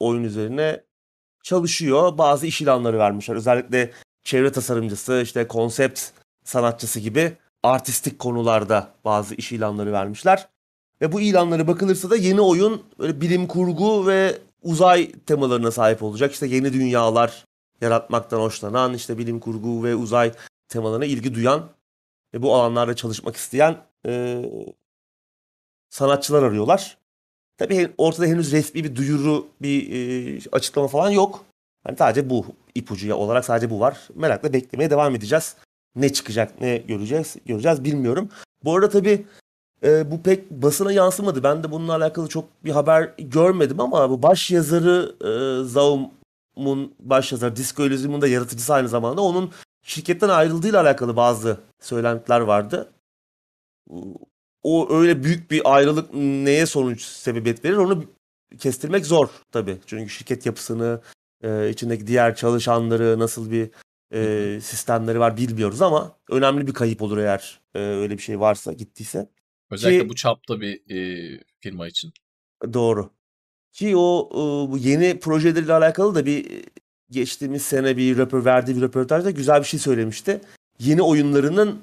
oyun üzerine çalışıyor. Bazı iş ilanları vermişler. Özellikle çevre tasarımcısı, işte konsept sanatçısı gibi artistik konularda bazı iş ilanları vermişler. Ve bu ilanlara bakılırsa da yeni oyun böyle bilim kurgu ve uzay temalarına sahip olacak. İşte yeni dünyalar yaratmaktan hoşlanan, işte bilim kurgu ve uzay temalarına ilgi duyan ve bu alanlarda çalışmak isteyen e, sanatçılar arıyorlar. Tabii ortada henüz resmi bir duyuru, bir e, açıklama falan yok. Hani sadece bu ipucu olarak sadece bu var. Merakla beklemeye devam edeceğiz. Ne çıkacak, ne göreceğiz, göreceğiz bilmiyorum. Bu arada tabii e, bu pek basına yansımadı. Ben de bununla alakalı çok bir haber görmedim ama bu baş yazarı e, Zaum'un baş yazarı, Disco Elysium'un da yaratıcısı aynı zamanda onun şirketten ayrıldığıyla alakalı bazı söylentiler vardı. O öyle büyük bir ayrılık neye sonuç sebebiyet verir onu kestirmek zor tabii. Çünkü şirket yapısını, e, içindeki diğer çalışanları, nasıl bir e, sistemleri var bilmiyoruz ama önemli bir kayıp olur eğer e, öyle bir şey varsa gittiyse. Özellikle Ki- bu çapta bir e, firma için. Doğru. Ki o e, bu yeni projeleriyle alakalı da bir e, geçtiğimiz sene bir röpor verdiği bir röportajda güzel bir şey söylemişti. Yeni oyunlarının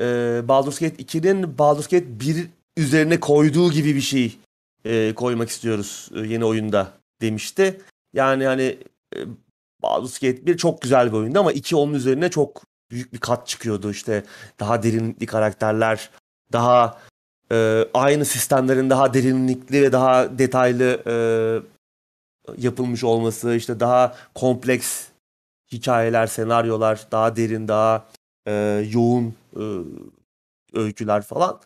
e, Baldur's Gate 2'nin Baldur's Gate 1 üzerine koyduğu gibi bir şey e, koymak istiyoruz e, yeni oyunda demişti. Yani hani e, Baldur's Gate 1 çok güzel bir oyundu ama 2 onun üzerine çok büyük bir kat çıkıyordu. İşte daha derinlikli karakterler, daha e, aynı sistemlerin daha derinlikli ve daha detaylı e, yapılmış olması, işte daha kompleks hikayeler, senaryolar, daha derin, daha e, yoğun e, öyküler falan.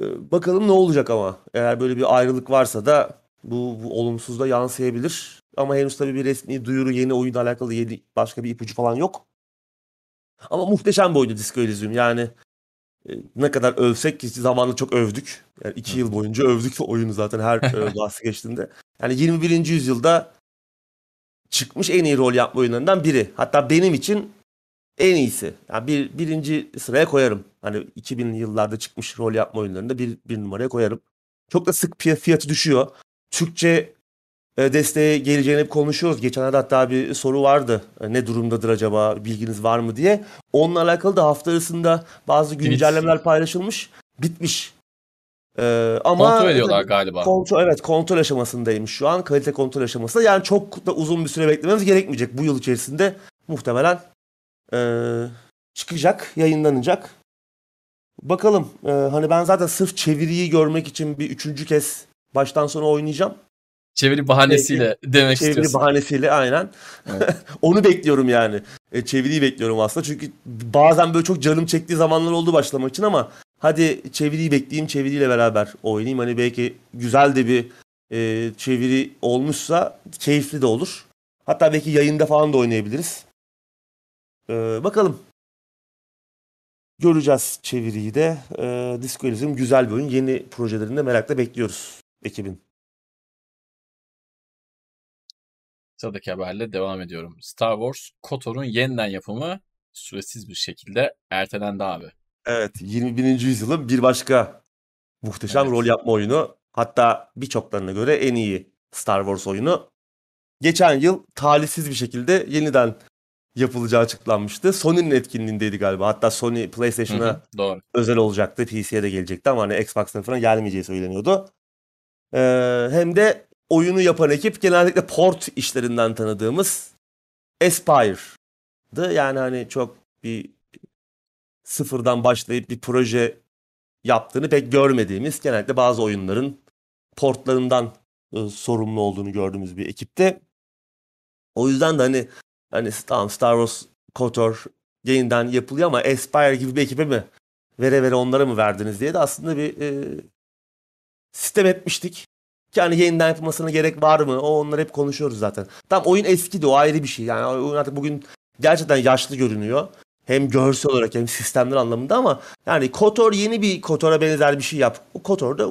E, bakalım ne olacak ama. Eğer böyle bir ayrılık varsa da bu, bu olumsuz da yansıyabilir. Ama henüz tabii bir resmi duyuru, yeni oyunla alakalı yeni başka bir ipucu falan yok. Ama muhteşem bir oyundu Disco Elysium. Yani ne kadar övsek ki zamanında çok övdük. Yani iki yıl boyunca övdük oyunu zaten her e, <laughs> bahsi geçtiğinde. Yani 21. yüzyılda çıkmış en iyi rol yapma oyunlarından biri. Hatta benim için en iyisi. Yani bir, birinci sıraya koyarım. Hani 2000'li yıllarda çıkmış rol yapma oyunlarında bir, bir numaraya koyarım. Çok da sık fiyatı düşüyor. Türkçe e, desteğe geleceğini konuşuyoruz. Geçenlerde hatta bir soru vardı. E, Ne durumdadır acaba bilginiz var mı diye. Onunla alakalı da hafta arasında bazı güncellemeler paylaşılmış. Bitmiş. E, ama Kontrol ediyorlar galiba. Kontrol, evet kontrol aşamasındaymış şu an. Kalite kontrol aşamasında. Yani çok da uzun bir süre beklememiz gerekmeyecek. Bu yıl içerisinde muhtemelen eee, çıkacak, yayınlanacak. Bakalım. Eee, hani ben zaten sırf çeviriyi görmek için bir üçüncü kez baştan sona oynayacağım. Çeviri bahanesiyle demek Çeviri istiyorsun. bahanesiyle aynen. Evet. <laughs> Onu bekliyorum yani. E, çeviriyi bekliyorum aslında. Çünkü bazen böyle çok canım çektiği zamanlar oldu başlamak için ama hadi çeviriyi bekleyeyim, çeviriyle beraber oynayayım. Hani belki güzel de bir e, çeviri olmuşsa keyifli de olur. Hatta belki yayında falan da oynayabiliriz. Ee, bakalım. Göreceğiz çeviriyi de. Ee, Disco Elysium güzel bir oyun. Yeni projelerinde merakla bekliyoruz ekibin. Sıradaki haberle devam ediyorum. Star Wars KOTOR'un yeniden yapımı süresiz bir şekilde ertelendi abi. Evet 21. yüzyılın bir başka muhteşem evet. rol yapma oyunu. Hatta birçoklarına göre en iyi Star Wars oyunu. Geçen yıl talihsiz bir şekilde yeniden yapılacağı açıklanmıştı. Sony'nin etkinliğindeydi galiba. Hatta Sony PlayStation'a özel olacaktı. PC'ye de gelecekti ama hani Xbox'tan falan gelmeyeceği söyleniyordu. Ee, hem de oyunu yapan ekip genellikle port işlerinden tanıdığımız Aspire'dı. Yani hani çok bir sıfırdan başlayıp bir proje yaptığını pek görmediğimiz genellikle bazı oyunların portlarından e, sorumlu olduğunu gördüğümüz bir ekipte. O yüzden de hani hani tamam Star Wars KOTOR yeniden yapılıyor ama Aspire gibi bir ekibe mi vere vere onlara mı verdiniz diye de aslında bir e, sistem etmiştik. Yani yeniden yapılmasına gerek var mı? O onları hep konuşuyoruz zaten. Tam oyun eskidi o ayrı bir şey. Yani oyun artık bugün gerçekten yaşlı görünüyor. Hem görsel olarak hem sistemler anlamında ama yani Kotor yeni bir Kotor'a benzer bir şey yap. O Kotor da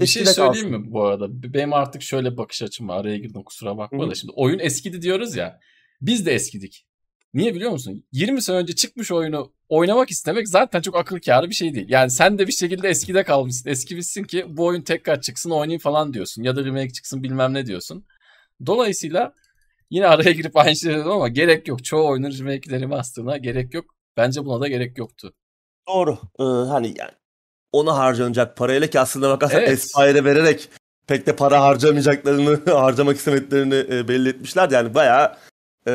bir şey söyleyeyim kalsın. mi bu arada? Benim artık şöyle bakış açım var. Araya girdim kusura bakma Hı-hı. da şimdi oyun eskidi diyoruz ya. Biz de eskidik. Niye biliyor musun? 20 sene önce çıkmış oyunu oynamak istemek zaten çok akıl kârı bir şey değil. Yani sen de bir şekilde eskide kalmışsın. Eski bitsin ki bu oyun tekrar çıksın oynayayım falan diyorsun. Ya da remake çıksın bilmem ne diyorsun. Dolayısıyla yine araya girip aynı şey dedim ama gerek yok. Çoğu oyunun remake'leri master'ına gerek yok. Bence buna da gerek yoktu. Doğru. Ee, hani yani ona harcanacak parayla ki aslında bakarsan evet. Aspire'e vererek pek de para harcamayacaklarını, <laughs> harcamak istemediklerini e, belli etmişler. Yani bayağı e,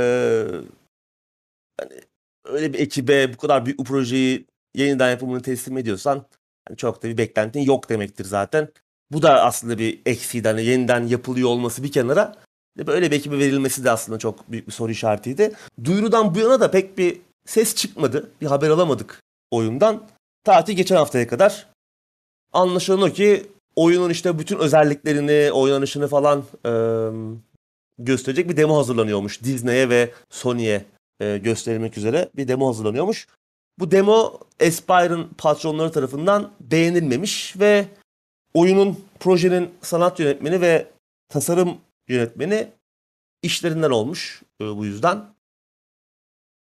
hani öyle bir ekibe bu kadar büyük bir projeyi yeniden yapımını teslim ediyorsan hani çok da bir beklentin yok demektir zaten. Bu da aslında bir eksiydi. Hani yeniden yapılıyor olması bir kenara. Böyle bir ekibe verilmesi de aslında çok büyük bir soru işaretiydi. Duyurudan bu yana da pek bir ses çıkmadı. Bir haber alamadık oyundan. Ta ki geçen haftaya kadar. Anlaşılan o ki oyunun işte bütün özelliklerini, oynanışını falan e, gösterecek bir demo hazırlanıyormuş. Disney'e ve Sony'e e, gösterilmek üzere bir demo hazırlanıyormuş. Bu demo Aspire'ın patronları tarafından beğenilmemiş ve oyunun projenin sanat yönetmeni ve tasarım yönetmeni işlerinden olmuş e, bu yüzden.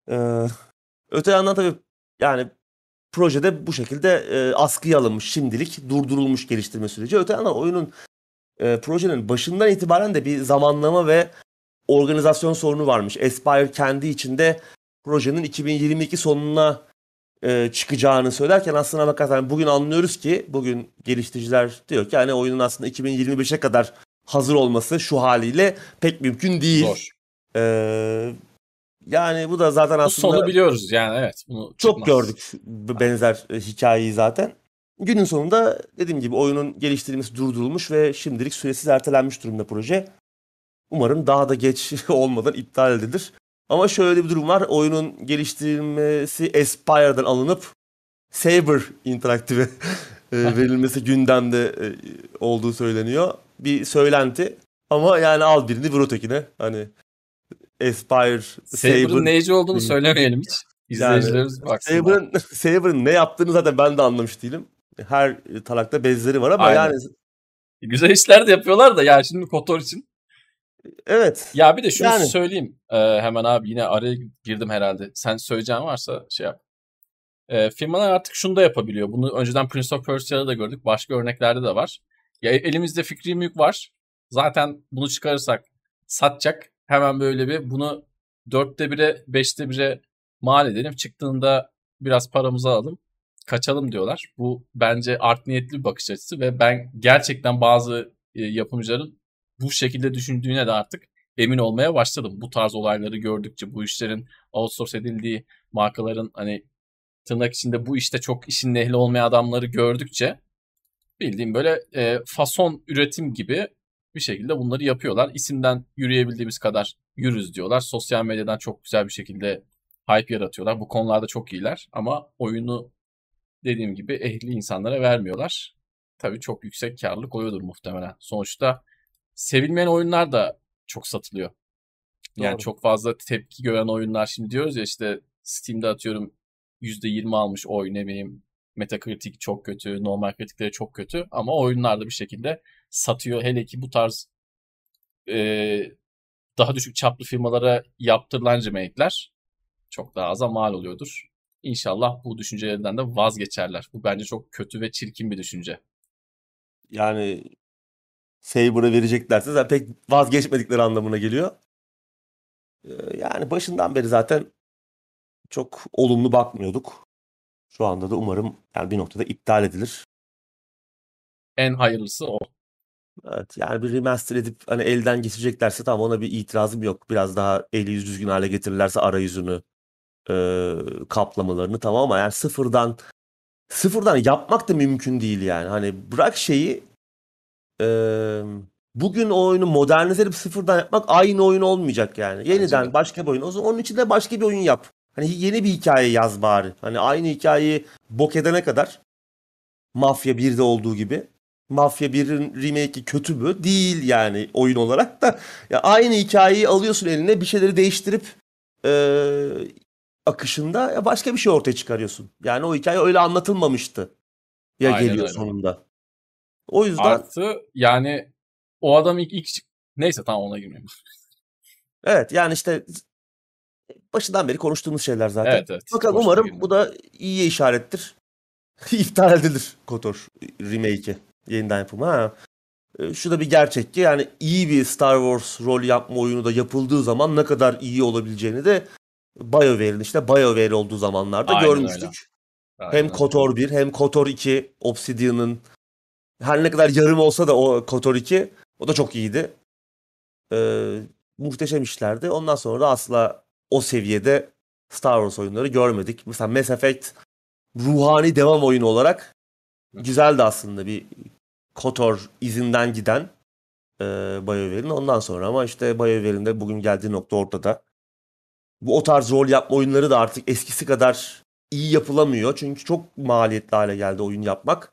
E, öte yandan tabii yani projede bu şekilde e, askıya alınmış şimdilik durdurulmuş geliştirme süreci. Öte yandan oyunun e, projenin başından itibaren de bir zamanlama ve organizasyon sorunu varmış. Aspire kendi içinde projenin 2022 sonuna e, çıkacağını söylerken aslına bakarsan bugün anlıyoruz ki bugün geliştiriciler diyor ki hani oyunun aslında 2025'e kadar hazır olması şu haliyle pek mümkün değil. Zor. Ee, yani bu da zaten aslında... Bu sonu biliyoruz yani evet. Bunu çok çıkmaz. gördük benzer e, hikayeyi zaten. Günün sonunda dediğim gibi oyunun geliştirilmesi durdurulmuş ve şimdilik süresiz ertelenmiş durumda proje. Umarım daha da geç <laughs> olmadan iptal edilir. Ama şöyle bir durum var. Oyunun geliştirilmesi Aspire'dan alınıp Saber Interactive'e e, <laughs> verilmesi gündemde e, olduğu söyleniyor. Bir söylenti. Ama yani al birini vur ötekine. Hani Aspire, Saber'ın Saber... neyci olduğunu söylemeyelim hiç. İzleyicilerimiz yani, baksınlar. Saber'ın, <laughs> Saber'ın ne yaptığını zaten ben de anlamış değilim. Her talakta bezleri var ama Aynen. yani Güzel işler de yapıyorlar da yani şimdi Kotor için Evet. Ya bir de şunu yani. söyleyeyim. Ee, hemen abi yine araya girdim herhalde. Sen söyleyeceğin varsa şey yap. Ee, firmalar artık şunu da yapabiliyor. Bunu önceden Prince of Persia'da da gördük. Başka örneklerde de var. Ya elimizde fikri mülk var. Zaten bunu çıkarırsak satacak. Hemen böyle bir bunu dörtte bire, beşte bire mal edelim. Çıktığında biraz paramızı alalım. Kaçalım diyorlar. Bu bence art niyetli bir bakış açısı ve ben gerçekten bazı e, yapımcıların bu şekilde düşündüğüne de artık emin olmaya başladım. Bu tarz olayları gördükçe bu işlerin outsource edildiği markaların hani tırnak içinde bu işte çok işin ehli olmayan adamları gördükçe bildiğim böyle e, fason üretim gibi bir şekilde bunları yapıyorlar. İsimden yürüyebildiğimiz kadar yürüz diyorlar. Sosyal medyadan çok güzel bir şekilde hype yaratıyorlar. Bu konularda çok iyiler ama oyunu dediğim gibi ehli insanlara vermiyorlar. Tabii çok yüksek karlılık oluyordur muhtemelen. Sonuçta sevilmeyen oyunlar da çok satılıyor. Yani Doğru. çok fazla tepki gören oyunlar şimdi diyoruz ya işte Steam'de atıyorum %20 almış oy ne bileyim Metacritic çok kötü, normal kritikleri çok kötü ama oyunlarda bir şekilde satıyor. Hele ki bu tarz e, daha düşük çaplı firmalara yaptırılan remake'ler çok daha aza mal oluyordur. İnşallah bu düşüncelerinden de vazgeçerler. Bu bence çok kötü ve çirkin bir düşünce. Yani Saber'a vereceklerse zaten pek vazgeçmedikleri anlamına geliyor. Yani başından beri zaten çok olumlu bakmıyorduk. Şu anda da umarım yani bir noktada iptal edilir. En hayırlısı o. Evet yani bir remaster edip hani elden geçireceklerse tamam ona bir itirazım yok. Biraz daha eli yüz düzgün hale getirirlerse arayüzünü e, kaplamalarını tamam ama yani sıfırdan sıfırdan yapmak da mümkün değil yani. Hani bırak şeyi e, bugün o oyunu modernize edip sıfırdan yapmak aynı oyun olmayacak yani. Yeniden başka bir oyun. O zaman onun için de başka bir oyun yap. Hani yeni bir hikaye yaz bari. Hani aynı hikayeyi bok edene kadar Mafya 1'de olduğu gibi. Mafya 1'in remake'i kötü mü? Değil yani oyun olarak da. Ya aynı hikayeyi alıyorsun eline bir şeyleri değiştirip e, akışında ya başka bir şey ortaya çıkarıyorsun. Yani o hikaye öyle anlatılmamıştı. Ya Aynen geliyor öyle. sonunda. O yüzden Artı yani o adam ilk, ilk neyse tamam ona girmeyeyim. Evet yani işte başından beri konuştuğumuz şeyler zaten. Evet, evet. Fakat umarım bu da iyi işarettir. <laughs> İptal edilir KOTOR remake'i. Yeniden yapımı. Ha. E, şu da bir gerçek ki yani iyi bir Star Wars rol yapma oyunu da yapıldığı zaman ne kadar iyi olabileceğini de BioWare'in işte BioWare olduğu zamanlarda Aynen görmüştük. Aynen hem KOTOR 1 hem KOTOR 2 Obsidian'ın her ne kadar yarım olsa da o KOTOR 2 o da çok iyiydi. Ee, muhteşem işlerdi. Ondan sonra da asla o seviyede Star Wars oyunları görmedik. Mesela Mass Effect ruhani devam oyunu olarak güzeldi aslında bir KOTOR izinden giden e, BioWare'in ondan sonra ama işte BioWare'in de bugün geldiği nokta ortada. Bu o tarz rol yapma oyunları da artık eskisi kadar iyi yapılamıyor. Çünkü çok maliyetli hale geldi oyun yapmak.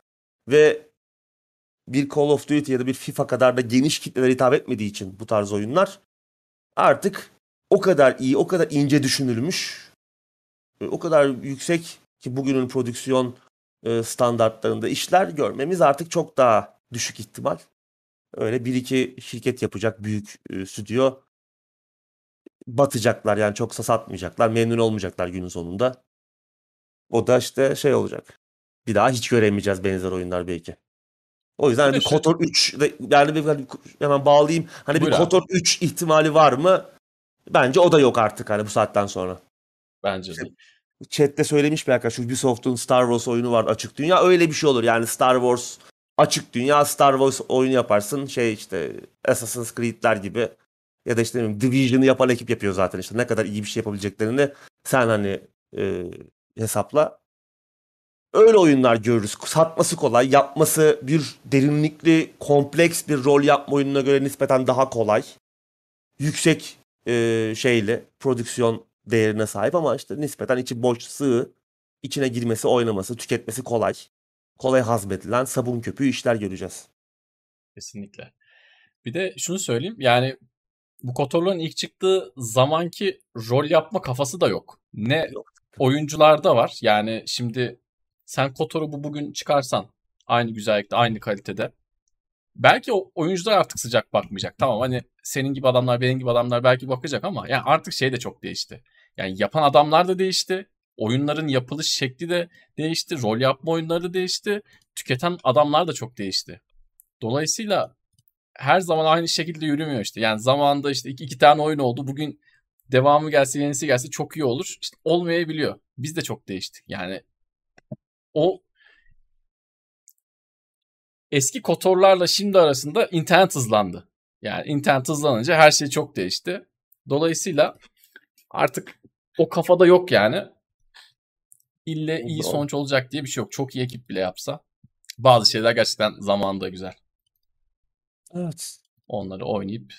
Ve bir Call of Duty ya da bir FIFA kadar da geniş kitlelere hitap etmediği için bu tarz oyunlar artık o kadar iyi, o kadar ince düşünülmüş, e, o kadar yüksek ki bugünün prodüksiyon e, standartlarında işler görmemiz artık çok daha düşük ihtimal. Öyle bir iki şirket yapacak büyük e, stüdyo batacaklar yani çoksa satmayacaklar, memnun olmayacaklar günün sonunda. O da işte şey olacak. Bir daha hiç göremeyeceğiz benzer oyunlar belki. O yüzden hani bir Kotor 3 yani bir, hani hemen bağlayayım. Hani Buyur bir Kotor 3 ihtimali var mı? Bence o da yok artık hani bu saatten sonra. Bence de. Chat'te söylemiş bir arkadaş Ubisoft'un Star Wars oyunu var açık dünya. Öyle bir şey olur yani Star Wars açık dünya Star Wars oyunu yaparsın. Şey işte Assassin's Creed'ler gibi ya da işte Division'ı yapan ekip yapıyor zaten işte ne kadar iyi bir şey yapabileceklerini sen hani e, hesapla. Öyle oyunlar görürüz. Satması kolay, yapması bir derinlikli, kompleks bir rol yapma oyununa göre nispeten daha kolay. Yüksek e, şeyle prodüksiyon değerine sahip ama işte nispeten içi boş, sığ, içine girmesi, oynaması, tüketmesi kolay. Kolay hazmedilen sabun köpüğü işler göreceğiz. Kesinlikle. Bir de şunu söyleyeyim yani bu Kotorlu'nun ilk çıktığı zamanki rol yapma kafası da yok. Ne yok. oyuncularda var. Yani şimdi sen Kotor'u bu bugün çıkarsan aynı güzellikte, aynı kalitede belki o oyuncular artık sıcak bakmayacak. Tamam hani senin gibi adamlar, benim gibi adamlar belki bakacak ama yani artık şey de çok değişti. Yani yapan adamlar da değişti. Oyunların yapılış şekli de değişti. Rol yapma oyunları da değişti. Tüketen adamlar da çok değişti. Dolayısıyla her zaman aynı şekilde yürümüyor işte. Yani zamanında işte iki, iki tane oyun oldu. Bugün devamı gelse, yenisi gelse çok iyi olur. İşte olmayabiliyor. Biz de çok değiştik. Yani o eski kotorlarla şimdi arasında internet hızlandı. Yani internet hızlanınca her şey çok değişti. Dolayısıyla artık o kafada yok yani. İlle iyi sonuç olacak diye bir şey yok. Çok iyi ekip bile yapsa. Bazı şeyler gerçekten zamanında güzel. Evet. Onları oynayıp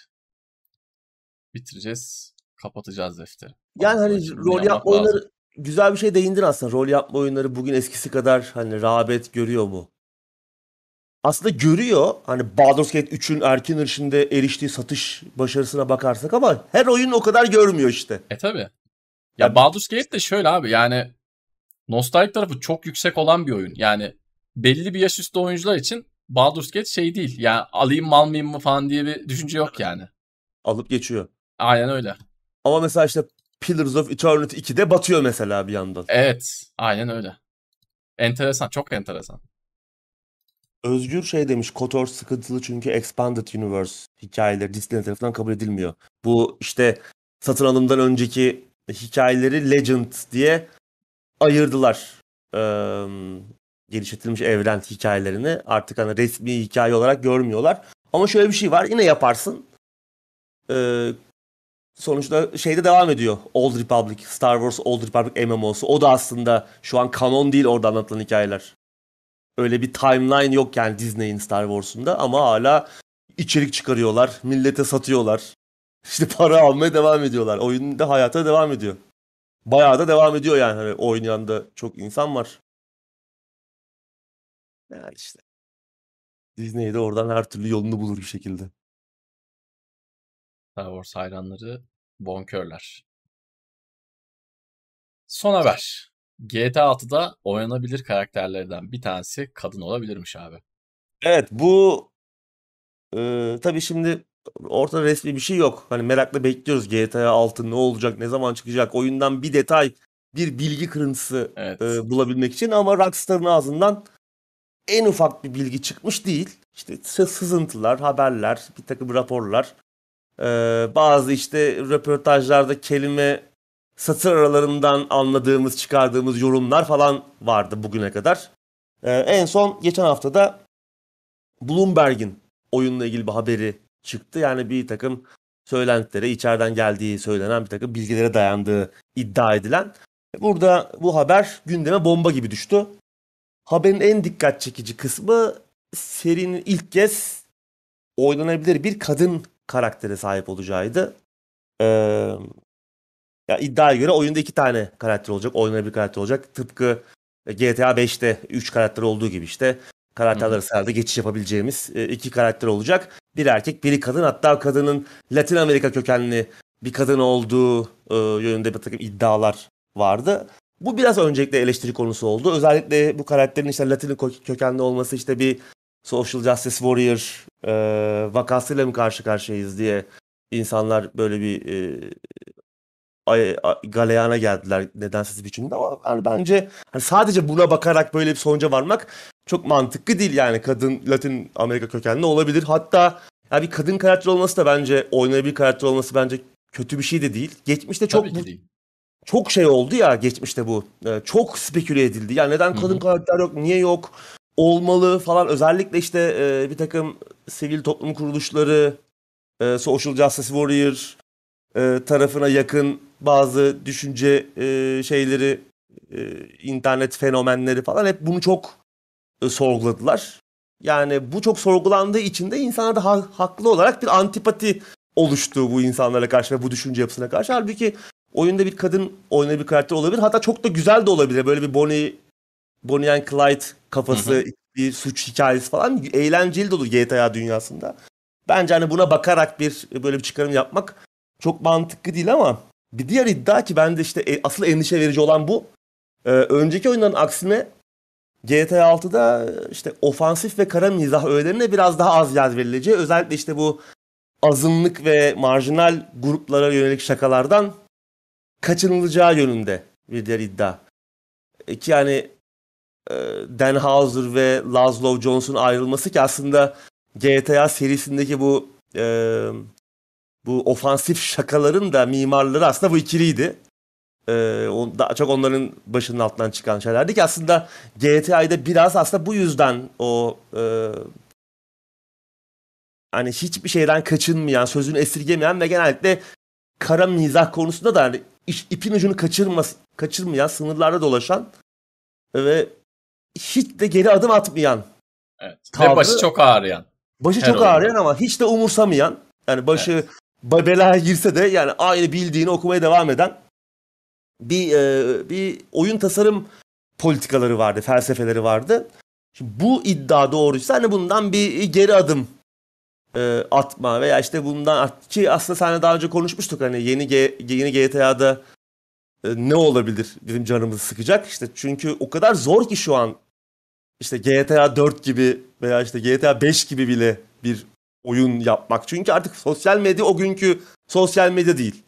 bitireceğiz. Kapatacağız defteri. Yani hani rol yapma oyunları güzel bir şey değindin aslında. Rol yapma oyunları bugün eskisi kadar hani rağbet görüyor mu? Aslında görüyor. Hani Baldur's Gate 3'ün erken erişinde eriştiği satış başarısına bakarsak ama her oyun o kadar görmüyor işte. E tabi. Ya Baldur's Gate de şöyle abi yani nostaljik tarafı çok yüksek olan bir oyun. Yani belli bir yaş üstü oyuncular için Baldur's Gate şey değil. Yani alayım mı almayayım mı falan diye bir düşünce yok yani. Alıp geçiyor. Aynen öyle. Ama mesela işte Pillars of Eternity 2'de batıyor mesela bir yandan. Evet. Aynen öyle. Enteresan. Çok enteresan. Özgür şey demiş. KOTOR sıkıntılı çünkü Expanded Universe hikayeleri Disney tarafından kabul edilmiyor. Bu işte satın alımdan önceki hikayeleri Legend diye ayırdılar. Ee, geliştirilmiş evren hikayelerini artık hani resmi hikaye olarak görmüyorlar. Ama şöyle bir şey var. Yine yaparsın. Ee, sonuçta şeyde devam ediyor. Old Republic, Star Wars Old Republic MMO'su. O da aslında şu an kanon değil orada anlatılan hikayeler. Öyle bir timeline yok yani Disney'in Star Wars'unda ama hala içerik çıkarıyorlar. Millete satıyorlar. <laughs> İşte para almaya devam ediyorlar. Oyun da hayata devam ediyor. Bayağı da devam ediyor yani. Hani oynayan da çok insan var. Yani işte. Disney de oradan her türlü yolunu bulur bir şekilde. Star Wars hayranları bonkörler. Son haber. GTA 6'da oynanabilir karakterlerden bir tanesi kadın olabilirmiş abi. Evet bu e, tabii şimdi ortada resmi bir şey yok. Hani merakla bekliyoruz GTA 6 ne olacak, ne zaman çıkacak. Oyundan bir detay, bir bilgi kırıntısı evet. e, bulabilmek için ama Rockstar'ın ağzından en ufak bir bilgi çıkmış değil. İşte sızıntılar, haberler, bir takım raporlar. Ee, bazı işte röportajlarda kelime satır aralarından anladığımız, çıkardığımız yorumlar falan vardı bugüne kadar. Ee, en son geçen haftada Bloomberg'in oyunla ilgili bir haberi çıktı. Yani bir takım söylentilere, içeriden geldiği söylenen bir takım bilgilere dayandığı iddia edilen. Burada bu haber gündeme bomba gibi düştü. Haberin en dikkat çekici kısmı serinin ilk kez oynanabilir bir kadın karaktere sahip olacağıydı. Ee, ya iddiaya göre oyunda iki tane karakter olacak. Oynanabilir karakter olacak. Tıpkı GTA 5'te 3 karakter olduğu gibi işte karakterler arasında geçiş yapabileceğimiz e, iki karakter olacak. Bir erkek, biri kadın. Hatta kadının Latin Amerika kökenli bir kadın olduğu e, yönünde bir takım iddialar vardı. Bu biraz öncelikle eleştiri konusu oldu. Özellikle bu karakterin işte Latin kökenli olması işte bir social justice warrior e, vakasıyla mı karşı karşıyayız diye insanlar böyle bir e, ay, ay, galeyana geldiler nedensiz biçimde ama yani bence hani sadece buna bakarak böyle bir sonuca varmak çok mantıklı değil yani kadın Latin Amerika kökenli olabilir. Hatta ya bir kadın karakter olması da bence oynayabilir karakter olması bence kötü bir şey de değil. Geçmişte çok bu, çok şey oldu ya geçmişte bu. Ee, çok speküle edildi. Ya neden kadın Hı-hı. karakter yok? Niye yok? Olmalı falan. Özellikle işte e, bir takım sivil toplum kuruluşları, e, Social Justice Warrior e, tarafına yakın bazı düşünce e, şeyleri, e, internet fenomenleri falan hep bunu çok e, sorguladılar. Yani bu çok sorgulandığı için de insanlarda ha- haklı olarak bir antipati oluştu bu insanlara karşı ve bu düşünce yapısına karşı. Halbuki oyunda bir kadın oynayan bir karakter olabilir. Hatta çok da güzel de olabilir. Böyle bir Bonnie, Bonnie and Clyde kafası, hı hı. bir suç hikayesi falan eğlenceli de olur GTA dünyasında. Bence hani buna bakarak bir böyle bir çıkarım yapmak çok mantıklı değil ama bir diğer iddia ki bende işte e, asıl endişe verici olan bu. Ee, önceki oyunların aksine GTA 6'da işte ofansif ve kara mizah öğelerine biraz daha az yer verileceği özellikle işte bu azınlık ve marjinal gruplara yönelik şakalardan kaçınılacağı yönünde bir diğer iddia. E, ki yani e, Dan Houser ve Laszlo Jones'un ayrılması ki aslında GTA serisindeki bu e, bu ofansif şakaların da mimarları aslında bu ikiliydi. Ee, daha çok onların başının altından çıkan şeylerdi ki aslında GTA'da biraz aslında bu yüzden o e, hani hiçbir şeyden kaçınmayan, sözünü esirgemeyen ve genellikle kara mizah konusunda da hani ipin ucunu kaçırmaz, kaçırmayan, sınırlarda dolaşan ve hiç de geri adım atmayan. Evet. Tavrı, ve başı çok ağrıyan. Başı çok ağrıyan ama hiç de umursamayan. Yani başı evet belaya girse de yani aynı bildiğini okumaya devam eden bir e, bir oyun tasarım politikaları vardı, felsefeleri vardı. Şimdi bu iddia doğruysa hani bundan bir geri adım e, atma veya işte bundan ki aslında seninle daha önce konuşmuştuk hani yeni G, yeni GTA'da e, ne olabilir bizim canımızı sıkacak? İşte çünkü o kadar zor ki şu an işte GTA 4 gibi veya işte GTA 5 gibi bile bir oyun yapmak. Çünkü artık sosyal medya o günkü sosyal medya değil.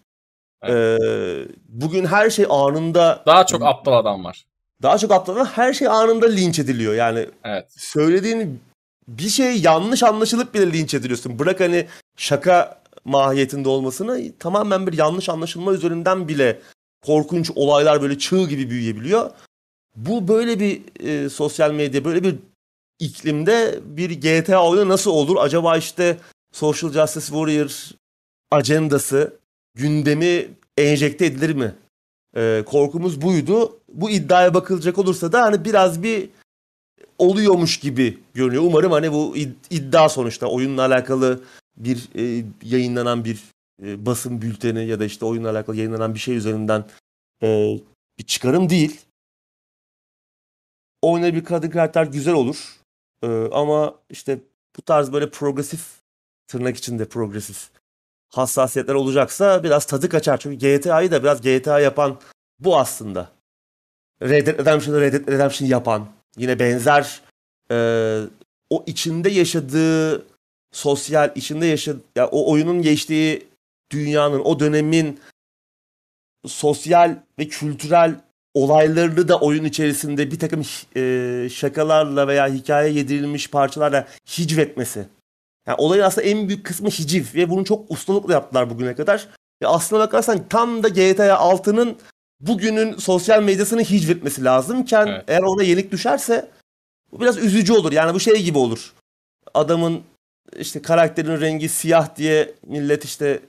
Evet. Ee, bugün her şey anında daha çok aptal adam var. Daha çok aptal adam her şey anında linç ediliyor. Yani evet. söylediğin bir şey yanlış anlaşılıp bile linç ediliyorsun. Bırak hani şaka mahiyetinde olmasını tamamen bir yanlış anlaşılma üzerinden bile korkunç olaylar böyle çığ gibi büyüyebiliyor. Bu böyle bir e, sosyal medya, böyle bir iklimde bir GTA oyunu nasıl olur? Acaba işte Social Justice Warrior ajandası, gündemi enjekte edilir mi? E, korkumuz buydu. Bu iddiaya bakılacak olursa da hani biraz bir oluyormuş gibi görünüyor. Umarım hani bu iddia sonuçta oyunla alakalı bir e, yayınlanan bir e, basın bülteni ya da işte oyunla alakalı yayınlanan bir şey üzerinden e, bir çıkarım değil. Oyuna bir kadın karakter güzel olur. E, ama işte bu tarz böyle progresif tırnak içinde progresif hassasiyetler olacaksa biraz tadı kaçar. Çünkü GTA'yı da biraz GTA yapan bu aslında. Red Dead Redemption'ı Red Dead Redemption yapan yine benzer e, o içinde yaşadığı sosyal içinde yaşadığı ya o oyunun geçtiği dünyanın o dönemin sosyal ve kültürel olaylarını da oyun içerisinde bir takım e, şakalarla veya hikaye yedirilmiş parçalarla hicvetmesi. Yani olayın aslında en büyük kısmı hiciv ve bunu çok ustalıkla yaptılar bugüne kadar. Ve aslına bakarsan tam da GTA 6'nın bugünün sosyal medyasını hicvetmesi lazımken evet. eğer ona yenik düşerse bu biraz üzücü olur. Yani bu şey gibi olur. Adamın işte karakterin rengi siyah diye millet işte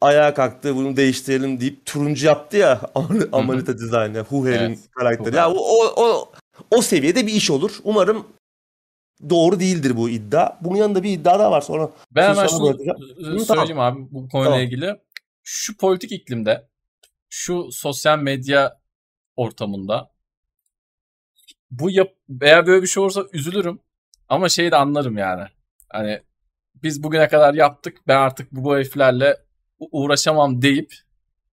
ayağa kalktı bunu değiştirelim deyip turuncu yaptı ya <laughs> Amanita Design'ı Huher'in evet. karakteri. Ya o, o, o seviyede bir iş olur. Umarım doğru değildir bu iddia. Bunun yanında bir iddia daha var sonra. Ben hemen şunu söyleyeyim tamam. abi bu konuyla tamam. ilgili. Şu politik iklimde şu sosyal medya ortamında bu yap veya böyle bir şey olursa üzülürüm ama şeyi de anlarım yani. Hani biz bugüne kadar yaptık ben artık bu heriflerle uğraşamam deyip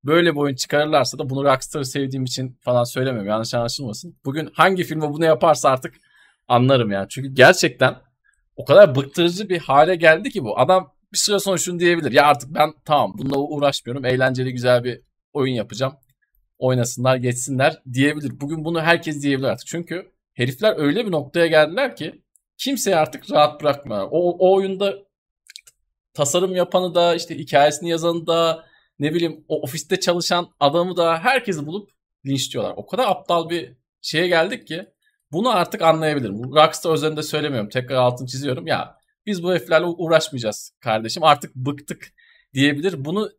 böyle bir oyun çıkarırlarsa da bunu Rockstar'ı sevdiğim için falan söylemiyorum. Yanlış anlaşılmasın. Bugün hangi filme bunu yaparsa artık anlarım yani. Çünkü gerçekten o kadar bıktırıcı bir hale geldi ki bu. Adam bir süre sonra şunu diyebilir. Ya artık ben tamam bununla uğraşmıyorum. Eğlenceli güzel bir oyun yapacağım. Oynasınlar geçsinler diyebilir. Bugün bunu herkes diyebilir artık. Çünkü herifler öyle bir noktaya geldiler ki kimseyi artık rahat bırakmıyor. O, o oyunda tasarım yapanı da işte hikayesini yazanı da ne bileyim o ofiste çalışan adamı da herkesi bulup linçliyorlar. O kadar aptal bir şeye geldik ki bunu artık anlayabilirim. Rockstar özelinde söylemiyorum. Tekrar altını çiziyorum. Ya biz bu heriflerle uğraşmayacağız kardeşim. Artık bıktık diyebilir. Bunu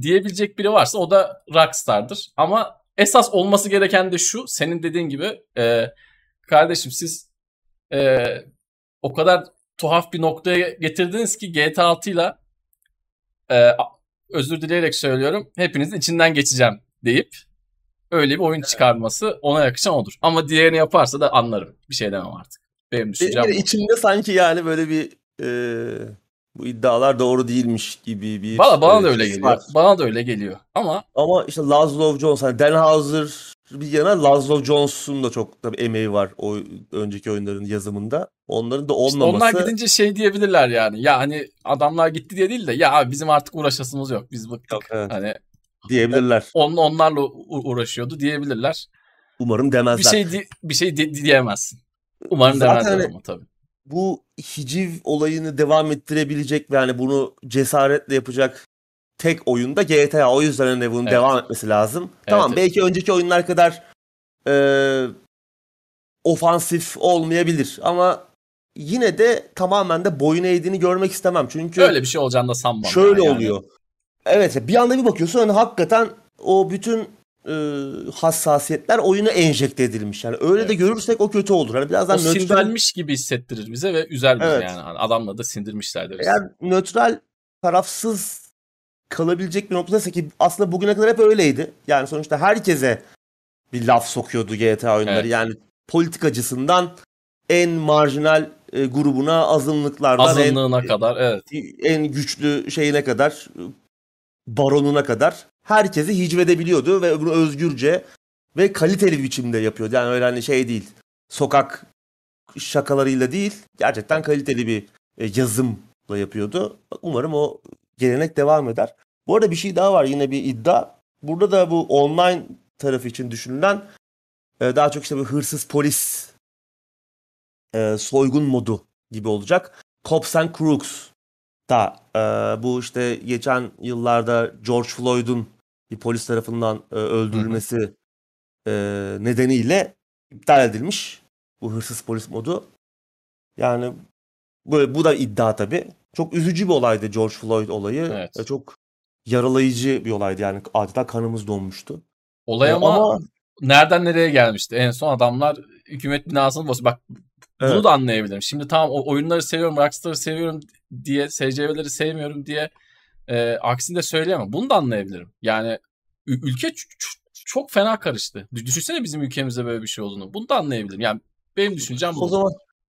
diyebilecek biri varsa o da Rockstar'dır. Ama esas olması gereken de şu. Senin dediğin gibi e, kardeşim siz e, o kadar tuhaf bir noktaya getirdiniz ki GTA 6 ile özür dileyerek söylüyorum hepinizin içinden geçeceğim deyip öyle bir oyun çıkarması ona yakışan odur. Ama diğerini yaparsa da anlarım. Bir şey demem artık. Benim düşüncem Benim içimde sanki yani böyle bir e, bu iddialar doğru değilmiş gibi bir Valla bana e, da öyle geliyor. Var. Bana da öyle geliyor. Ama ama işte Laszlo Jones hani Dan Houser bir yana Laszlo Jones'un da çok tabii emeği var o önceki oyunların yazımında. Onların da olmaması. İşte onlar gidince şey diyebilirler yani. Ya hani adamlar gitti diye değil de ya bizim artık uğraşasımız yok. Biz bıktık. Yok, evet. Hani diyebilirler. On, onlarla uğraşıyordu diyebilirler. Umarım demezler. Bir şey di- bir şey di- diyemezsin. Umarım Zaten demezler hani, ama tabii. Bu hiciv olayını devam ettirebilecek ve hani bunu cesaretle yapacak tek oyunda GTA. O yüzden hani bunun evet. devam etmesi lazım. Evet, tamam evet. belki önceki oyunlar kadar e, ofansif olmayabilir ama yine de tamamen de boyun eğdiğini görmek istemem. Çünkü öyle bir şey olacağını da sanmam. Şöyle yani. oluyor. Evet bir anda bir bakıyorsun hani hakikaten o bütün e, hassasiyetler oyuna enjekte edilmiş. Yani öyle evet. de görürsek o kötü olur. Hani birazdan o nötral... sindirilmiş gibi hissettirir bize ve üzer bizi evet. yani. Hani adamla da sindirmişlerdir. Eğer nötral tarafsız kalabilecek bir noktadaysa ki aslında bugüne kadar hep öyleydi. Yani sonuçta herkese bir laf sokuyordu GTA oyunları. Evet. Yani politikacısından en marjinal e, grubuna azınlıklardan azınlığına en, kadar evet. En güçlü şeyine kadar baronuna kadar herkesi hicvedebiliyordu ve bunu özgürce ve kaliteli biçimde yapıyordu. Yani öyle hani şey değil. Sokak şakalarıyla değil. Gerçekten kaliteli bir e, yazımla yapıyordu. Umarım o gelenek devam eder. Bu arada bir şey daha var yine bir iddia. Burada da bu online tarafı için düşünülen e, daha çok işte bir hırsız polis e, soygun modu gibi olacak. Cops and Crooks da e, bu işte geçen yıllarda George Floyd'un bir polis tarafından öldürülmesi nedeniyle iptal edilmiş bu hırsız polis modu. Yani bu, bu da iddia tabii. Çok üzücü bir olaydı George Floyd olayı. Evet. Çok yaralayıcı bir olaydı yani adeta kanımız donmuştu. Olay E, ama, ama nereden nereye gelmişti? En son adamlar hükümet binasını basıyor. Bak bunu Evet. da anlayabilirim. Şimdi tamam o oyunları seviyorum, Rockstar'ı seviyorum diye, SCV'leri sevmiyorum diye e, aksini de söyleyemem. Bunu da anlayabilirim. Yani ülke çok fena karıştı. Dü- Düşünsene bizim ülkemizde böyle bir şey olduğunu. Bunu da anlayabilirim. Yani benim düşüncem o bu. zaman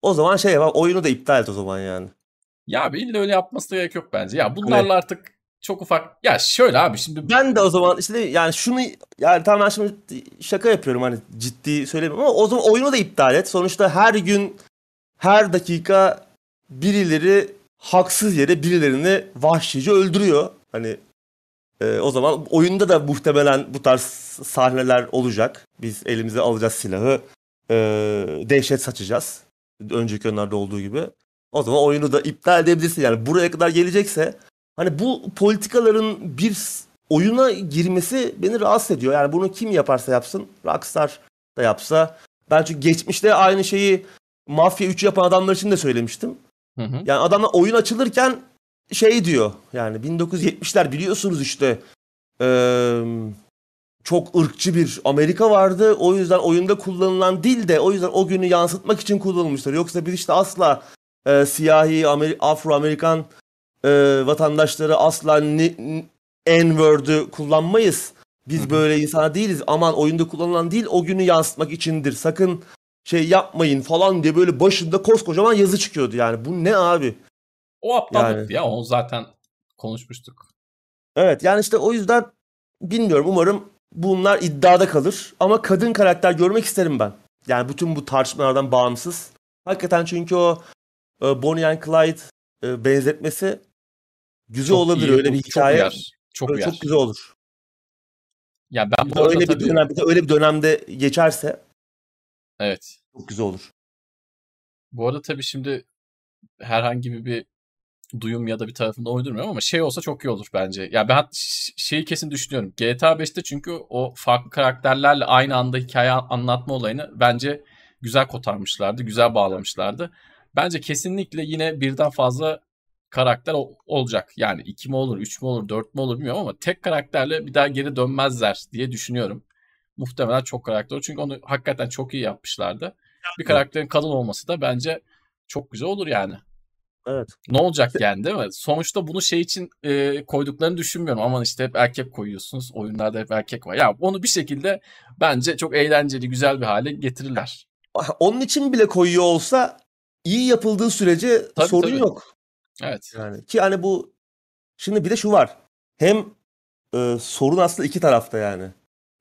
o zaman şey yap oyunu da iptal et o zaman yani. Ya abi illa öyle yapması gerek yok bence. Ya bunlarla artık çok ufak. Ya şöyle abi şimdi Ben de o zaman işte yani şunu yani tamam ben şimdi şaka yapıyorum hani ciddi söylemiyorum ama o zaman oyunu da iptal et. Sonuçta her gün her dakika birileri haksız yere birilerini vahşice öldürüyor. Hani e, o zaman oyunda da muhtemelen bu tarz sahneler olacak. Biz elimize alacağız silahı. e, dehşet saçacağız. Önceki oyunlarda olduğu gibi. O zaman oyunu da iptal edebilirsin. Yani buraya kadar gelecekse hani bu politikaların bir oyuna girmesi beni rahatsız ediyor. Yani bunu kim yaparsa yapsın, Rockstar da yapsa. Ben çünkü geçmişte aynı şeyi Mafya 3 yapan adamlar için de söylemiştim. Hı hı. Yani adamlar oyun açılırken şey diyor. Yani 1970'ler biliyorsunuz işte eee, çok ırkçı bir Amerika vardı. O yüzden oyunda kullanılan dil de o yüzden o günü yansıtmak için kullanılmıştır. Yoksa biz işte asla eee, siyahi Ameri- Afro-Amerikan eee, vatandaşları asla N-word'ü kullanmayız. Biz böyle insan değiliz. Aman oyunda kullanılan dil o günü yansıtmak içindir. Sakın şey yapmayın falan diye böyle başında koskocaman yazı çıkıyordu yani. Bu ne abi? O aptallık Yani. ya. Onu zaten konuşmuştuk. Evet yani işte o yüzden bilmiyorum umarım bunlar iddiada kalır. Ama kadın karakter görmek isterim ben. Yani bütün bu tartışmalardan bağımsız. Hakikaten çünkü o e, Bonnie and Clyde e, benzetmesi güzel Çok olabilir. iyi, öyle bir çok hikaye uyar. Çok uyar. çok güzel olur. Ya ben Bir bu öyle bir tabii dönem, bir de öyle bir dönemde geçerse evet. çok güzel olur. Bu arada tabii şimdi herhangi bir, bir duyum ya da bir tarafında uydurmuyorum ama şey olsa çok iyi olur bence. Ya ben ş- şeyi kesin düşünüyorum. GTA 5'te çünkü o farklı karakterlerle aynı anda hikaye anlatma olayını bence güzel kotarmışlardı, güzel bağlamışlardı. Bence kesinlikle yine birden fazla karakter ol- olacak. Yani iki mi olur, üç mü olur, dört mü olur bilmiyorum ama tek karakterle bir daha geri dönmezler diye düşünüyorum. Muhtemelen çok karakter olur. Çünkü onu hakikaten çok iyi yapmışlardı. Bir karakterin kadın olması da bence çok güzel olur yani. Evet. Ne olacak yani değil mi? Sonuçta bunu şey için e, koyduklarını düşünmüyorum. Aman işte hep erkek koyuyorsunuz. Oyunlarda hep erkek var. Ya onu bir şekilde bence çok eğlenceli, güzel bir hale getirirler. Onun için bile koyuyor olsa iyi yapıldığı sürece Tabii, sorun tabii. yok. Evet. Yani ki hani bu şimdi bir de şu var. Hem e, sorun aslında iki tarafta yani.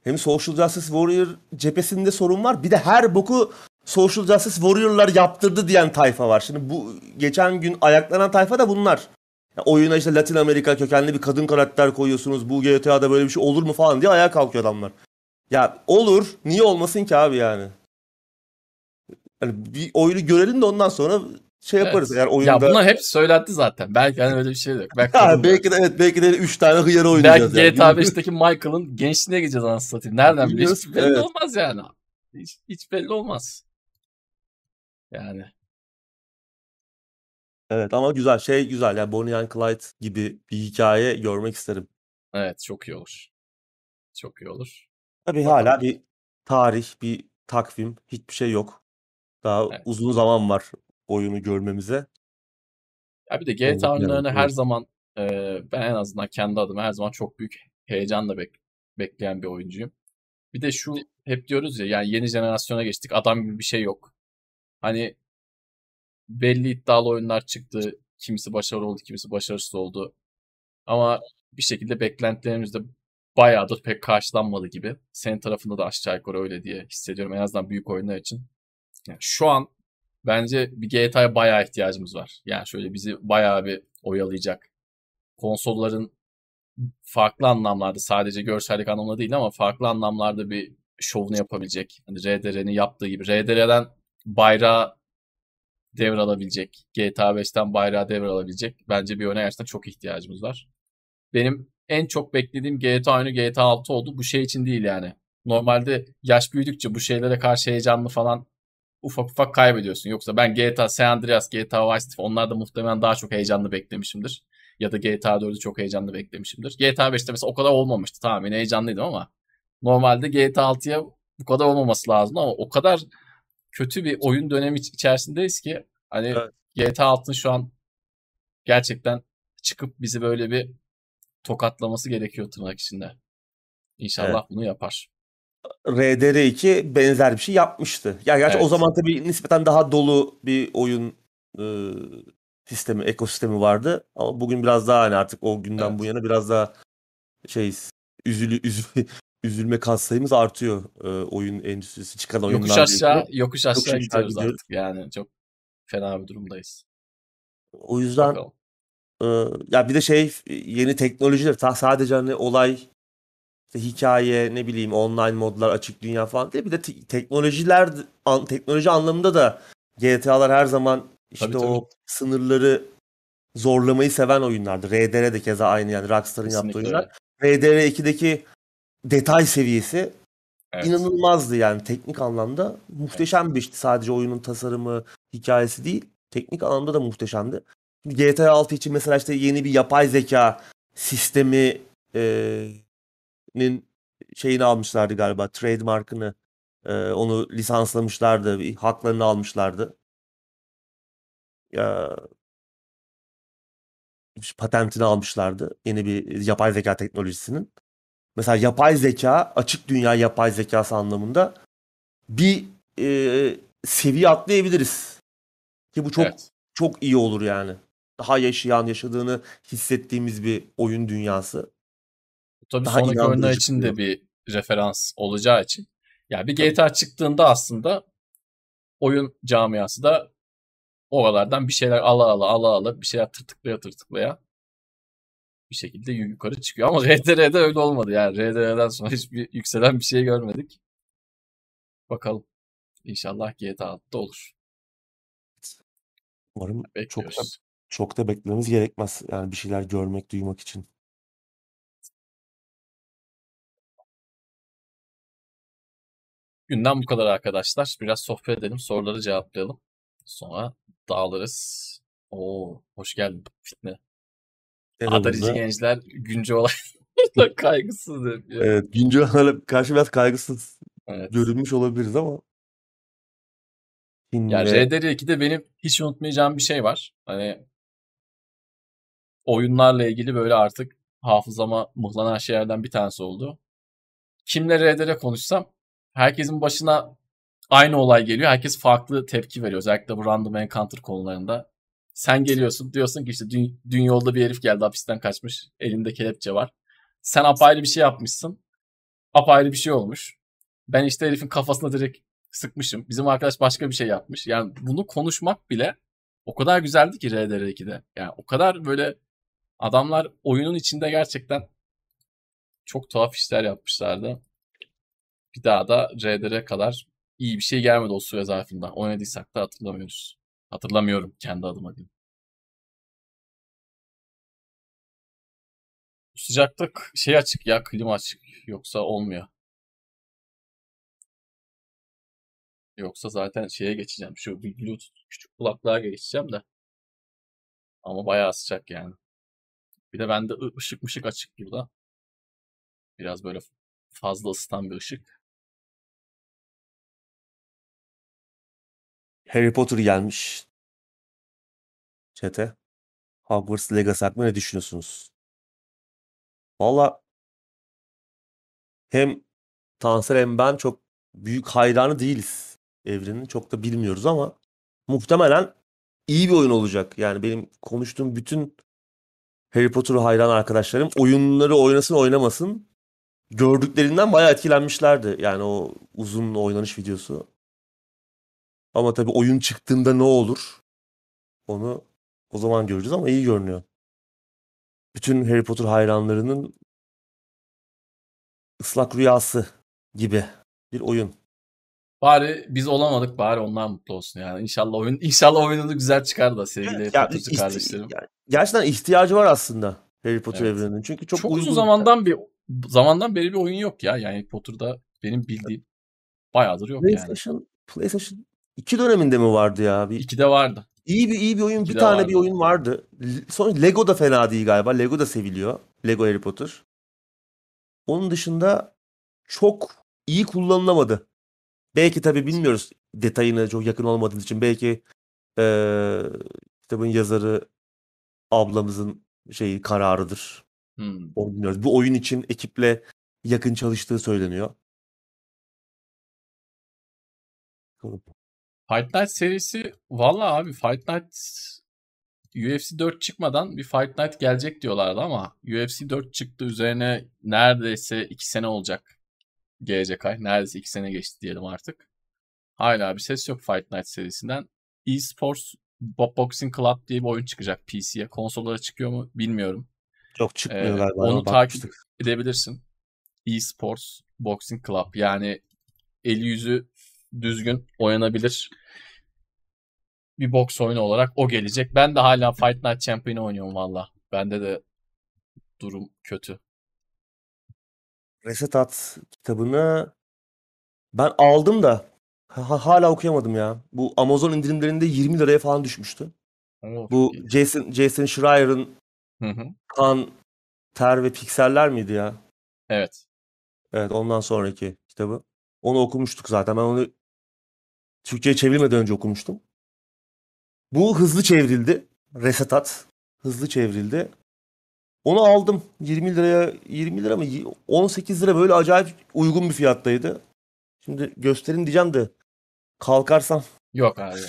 Hem Social Justice Warrior cephesinde sorun var. Bir de her boku Social Justice Warrior'lar yaptırdı diyen tayfa var. Şimdi bu geçen gün ayaklanan tayfa da bunlar. Ya oyuna işte Latin Amerika kökenli bir kadın karakter koyuyorsunuz. Bu GTA'da böyle bir şey olur mu falan diye ayağa kalkıyor adamlar. Ya olur. Niye olmasın ki abi yani? Hani bir oyunu görelim de ondan sonra şey yaparız. Evet. Eğer oyunda... Ya bunlar hep söylendi zaten. Belki hani öyle bir şey de yok. Belki, <laughs> Ha, belki de evet belki de 3 tane belki oynayacağız. yani. GTA 5'teki Michael'ın gençliğine gideceğiz anasını satayım. Nereden biliyoruz? Hiç belli evet. olmaz yani. Hiç, hiç belli olmaz. Yani. Evet ama güzel şey güzel yani Bonnie and Clyde gibi bir hikaye görmek isterim. Evet çok iyi olur. Çok iyi olur. Tabii Bakalım. hala bir tarih, bir takvim, hiçbir şey yok. Daha Evet. uzun zaman var oyunu görmemize. Ya bir de GTA oyunlarını evet, her zaman e, ben en azından kendi adıma her zaman çok büyük heyecanla bek- bekleyen bir oyuncuyum. Bir de şu hep diyoruz ya yani yeni jenerasyona geçtik adam gibi bir şey yok. Hani belli iddialı oyunlar çıktı. Kimisi başarılı oldu, kimisi başarısız oldu. Ama bir şekilde beklentilerimiz de bayağıdır pek karşılanmadı gibi. Senin tarafında da aşağı yukarı öyle diye hissediyorum. En azından büyük oyunlar için. Yani şu an bence bir GTA'ya bayağı ihtiyacımız var. Yani şöyle bizi bayağı bir oyalayacak. Konsolların farklı anlamlarda sadece görsellik anlamında değil ama farklı anlamlarda bir şovunu yapabilecek. Hani RDR'nin yaptığı gibi. RDR'den bayrağı devralabilecek. GTA 5'ten bayrağı devralabilecek. Bence bir öne gerçekten çok ihtiyacımız var. Benim en çok beklediğim GTA oyunu GTA 6 oldu. Bu şey için değil yani. Normalde yaş büyüdükçe bu şeylere karşı heyecanlı falan ufak ufak kaybediyorsun. Yoksa ben GTA San Andreas, GTA Vice City onlarda muhtemelen daha çok heyecanlı beklemişimdir. Ya da GTA 4'ü çok heyecanlı beklemişimdir. GTA 5'te mesela o kadar olmamıştı. Tamam yine heyecanlıydım ama normalde GTA 6'ya bu kadar olmaması lazım ama o kadar kötü bir oyun dönemi içerisindeyiz ki hani evet. GTA 6'ın şu an gerçekten çıkıp bizi böyle bir tokatlaması gerekiyor tırnak içinde. İnşallah evet. bunu yapar. RDR2 benzer bir şey yapmıştı. Ya gerçi evet. o zaman tabii nispeten daha dolu bir oyun e, sistemi, ekosistemi vardı. Ama bugün biraz daha hani artık o günden evet. bu yana biraz daha şey üzülü üzülü <laughs> üzülme sayımız artıyor e, oyun endüstrisi çıkan oyunlar. Yokuş aşağı, yokuş aşağı, yokuş aşağı gidiyoruz, gidiyoruz artık. Yani çok fena bir durumdayız. O yüzden e, ya bir de şey yeni teknolojiler ta sadece hani olay işte hikaye ne bileyim online modlar açık dünya falan değil bir de te- teknolojiler an, teknoloji anlamında da GTA'lar her zaman işte tabii, o tabii. sınırları zorlamayı seven oyunlardı. RDR de keza aynı yani Rockstar'ın yaptığı oyunlar. RDR 2'deki detay seviyesi evet. inanılmazdı yani teknik anlamda muhteşem bir işti. Sadece oyunun tasarımı, hikayesi değil, teknik anlamda da muhteşemdi. GTA 6 için mesela işte yeni bir yapay zeka sistemi e, nin şeyini almışlardı galiba trademarkını e, onu lisanslamışlardı haklarını almışlardı. Ya patentini almışlardı yeni bir yapay zeka teknolojisinin. Mesela yapay zeka açık dünya yapay zekası anlamında bir e, seviye atlayabiliriz. Ki bu çok evet. çok iyi olur yani. Daha yaşayan yaşadığını hissettiğimiz bir oyun dünyası tabii daha sonraki oyunlar için de bir referans olacağı için. Yani bir GTA tabii. çıktığında aslında oyun camiası da oralardan bir şeyler ala ala ala ala bir şeyler tırtıklaya tırtıklaya bir şekilde yukarı çıkıyor. Ama <laughs> RDR'de öyle olmadı yani. RDR'den sonra hiçbir yükselen bir şey görmedik. Bakalım. İnşallah GTA 6'da olur. Umarım çok da, çok da beklememiz gerekmez. Yani bir şeyler görmek, duymak için. Günden bu kadar arkadaşlar. Biraz sohbet edelim, soruları cevaplayalım. Sonra dağılırız. Oo, hoş geldin Fitne. Adarıcı gençler güncel olaylarla <laughs> kaygısız yapıyor. Evet, güncel olaylarla karşı biraz kaygısız evet. görünmüş olabiliriz ama. Yine... Yani RDR2'de benim hiç unutmayacağım bir şey var. Hani oyunlarla ilgili böyle artık hafızama mıhlanan şeylerden bir tanesi oldu. Kimle RDR konuşsam herkesin başına aynı olay geliyor. Herkes farklı tepki veriyor. Özellikle bu random encounter konularında. Sen geliyorsun diyorsun ki işte dün, dün yolda bir herif geldi hapisten kaçmış. Elinde kelepçe var. Sen apayrı bir şey yapmışsın. Apayrı bir şey olmuş. Ben işte herifin kafasına direkt sıkmışım. Bizim arkadaş başka bir şey yapmış. Yani bunu konuşmak bile o kadar güzeldi ki RDR2'de. Yani o kadar böyle adamlar oyunun içinde gerçekten çok tuhaf işler yapmışlardı bir daha da RDR'e kadar iyi bir şey gelmedi o süre zarfında. Oynadıysak da hatırlamıyoruz. Hatırlamıyorum kendi adıma diyeyim. Sıcaklık şey açık ya klima açık yoksa olmuyor. Yoksa zaten şeye geçeceğim. Şu bir Bluetooth küçük kulaklığa geçeceğim de. Ama bayağı sıcak yani. Bir de bende ışık mışık açık burada. Biraz böyle fazla ısıtan bir ışık. Harry Potter gelmiş. Çete. Hogwarts Legacy hakkında ne düşünüyorsunuz? Valla hem Tansel hem ben çok büyük hayranı değiliz evrenin. Çok da bilmiyoruz ama muhtemelen iyi bir oyun olacak. Yani benim konuştuğum bütün Harry Potter hayran arkadaşlarım oyunları oynasın oynamasın gördüklerinden bayağı etkilenmişlerdi. Yani o uzun oynanış videosu. Ama tabii oyun çıktığında ne olur? Onu o zaman göreceğiz ama iyi görünüyor. Bütün Harry Potter hayranlarının ıslak rüyası gibi bir oyun. Bari biz olamadık bari onlar mutlu olsun yani. İnşallah oyun inşallah oyununu güzel çıkar da sevgili Evet, Harry Potter'cı kardeşlerim. ya- gerçekten ihtiyacı var aslında Harry Potter Evet. evreninin. Çünkü çok, Çok, uzun zamandan bir zamandan beri bir oyun yok ya. Yani Potter'da benim bildiğim bayağıdır yok yani. PlayStation 2 döneminde mi vardı ya? Bir İkide vardı. iyi bir iyi bir oyun, bir İkide tane vardı. bir oyun vardı. Sonra Lego da fena değil galiba. Lego da seviliyor. Lego Harry Potter. Onun dışında çok iyi kullanılamadı. Belki tabii bilmiyoruz detayına çok yakın olmadığımız için belki eee kitabın yazarı ablamızın şeyi kararıdır. Hmm. Onu bilmiyoruz. Bu oyun için ekiple yakın çalıştığı söyleniyor. Fight Night serisi valla abi Fight Night UFC 4 çıkmadan bir Fight Night gelecek diyorlardı ama UFC 4 çıktı üzerine neredeyse 2 sene olacak gelecek ay. Neredeyse 2 sene geçti diyelim artık. Hala bir ses yok Fight Night serisinden. eSports Bo- Boxing Club diye bir oyun çıkacak PC'ye. Konsollara çıkıyor mu bilmiyorum. Çok çıkmıyor Ee, galiba. onu takip edebilirsin. eSports Boxing Club yani eli yüzü düzgün oynanabilir bir boks oyunu olarak o gelecek. Ben de hala Fight Night Champion'ı oynuyorum valla. Bende de durum kötü. Reset At kitabını ben aldım da ha- hala okuyamadım ya. Bu Amazon indirimlerinde 20 liraya falan düşmüştü. Oo, Bu iyi. Jason Jason Schreier'ın. Kan, Ter ve Pikseller miydi ya? Evet. Evet ondan sonraki kitabı. Onu okumuştuk zaten. Ben onu Türkçe'ye çevrilmeden önce okumuştum. Bu hızlı çevrildi. Reset At. Hızlı çevrildi. Onu aldım. 20 liraya 20 lira mı? 18 lira böyle acayip uygun bir fiyattaydı. Şimdi gösterin diyeceğim de kalkarsam Yok abi.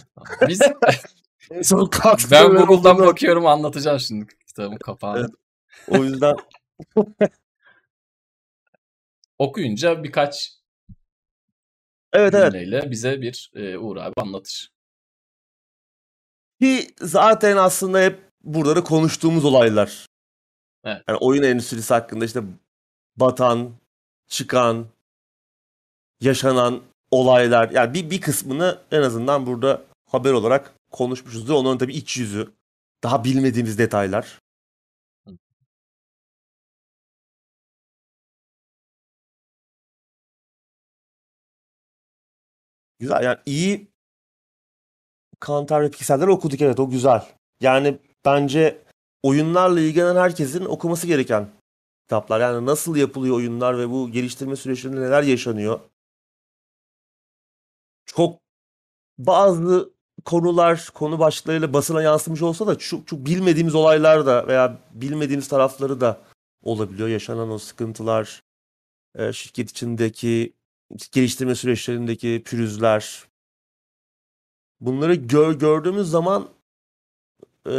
Biz <laughs> en son kalktım. ben Google'dan olduğunda- bakıyorum anlatacağım şimdi kitabın kapağını. Evet. O yüzden <laughs> Okuyunca birkaç evet evet. cümleyle bize bir e, Uğur abi anlatır. Ki zaten aslında hep burada da konuştuğumuz olaylar. Evet. Yani oyun endüstrisi hakkında işte batan, çıkan, yaşanan olaylar. Yani bir, bir kısmını en azından burada haber olarak konuşmuşuzdur. Onların tabii iç yüzü. Daha bilmediğimiz detaylar. Güzel yani iyi Kantar Piksel'ler okuduk evet o güzel. Yani bence oyunlarla ilgilenen herkesin okuması gereken kitaplar. Yani nasıl yapılıyor oyunlar ve bu geliştirme süreçlerinde neler yaşanıyor. Çok bazı konular, konu başlıklarıyla basına yansımış olsa da çok, çok bilmediğimiz olaylar da veya bilmediğimiz tarafları da olabiliyor. Yaşanan o sıkıntılar, şirket içindeki geliştirme süreçlerindeki pürüzler. Bunları gör, gördüğümüz zaman e,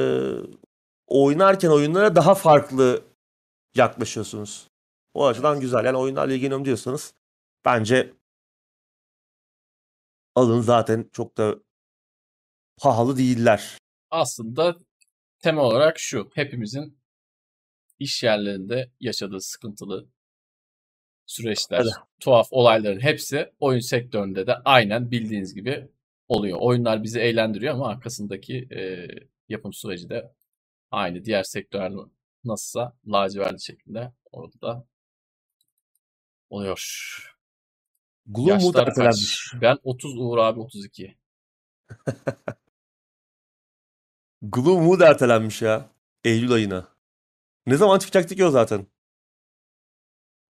oynarken oyunlara daha farklı yaklaşıyorsunuz. O açıdan güzel. Yani oyunlarla ilgileniyorum diyorsanız bence alın zaten çok da pahalı değiller. Aslında temel olarak şu. Hepimizin iş yerlerinde yaşadığı sıkıntılı süreçler, Öyle. tuhaf olayların hepsi oyun sektöründe de aynen bildiğiniz gibi oluyor. Oyunlar bizi eğlendiriyor ama arkasındaki e, yapım süreci de aynı diğer sektörler nasılsa lacivertli şekilde orada da oluyor. Gloomwood Yaşlar kaç? Ben 30 Uğur abi 32. <laughs> Gloomwood ertelenmiş ya. Eylül ayına. Ne zaman çıkacaktı ki o zaten?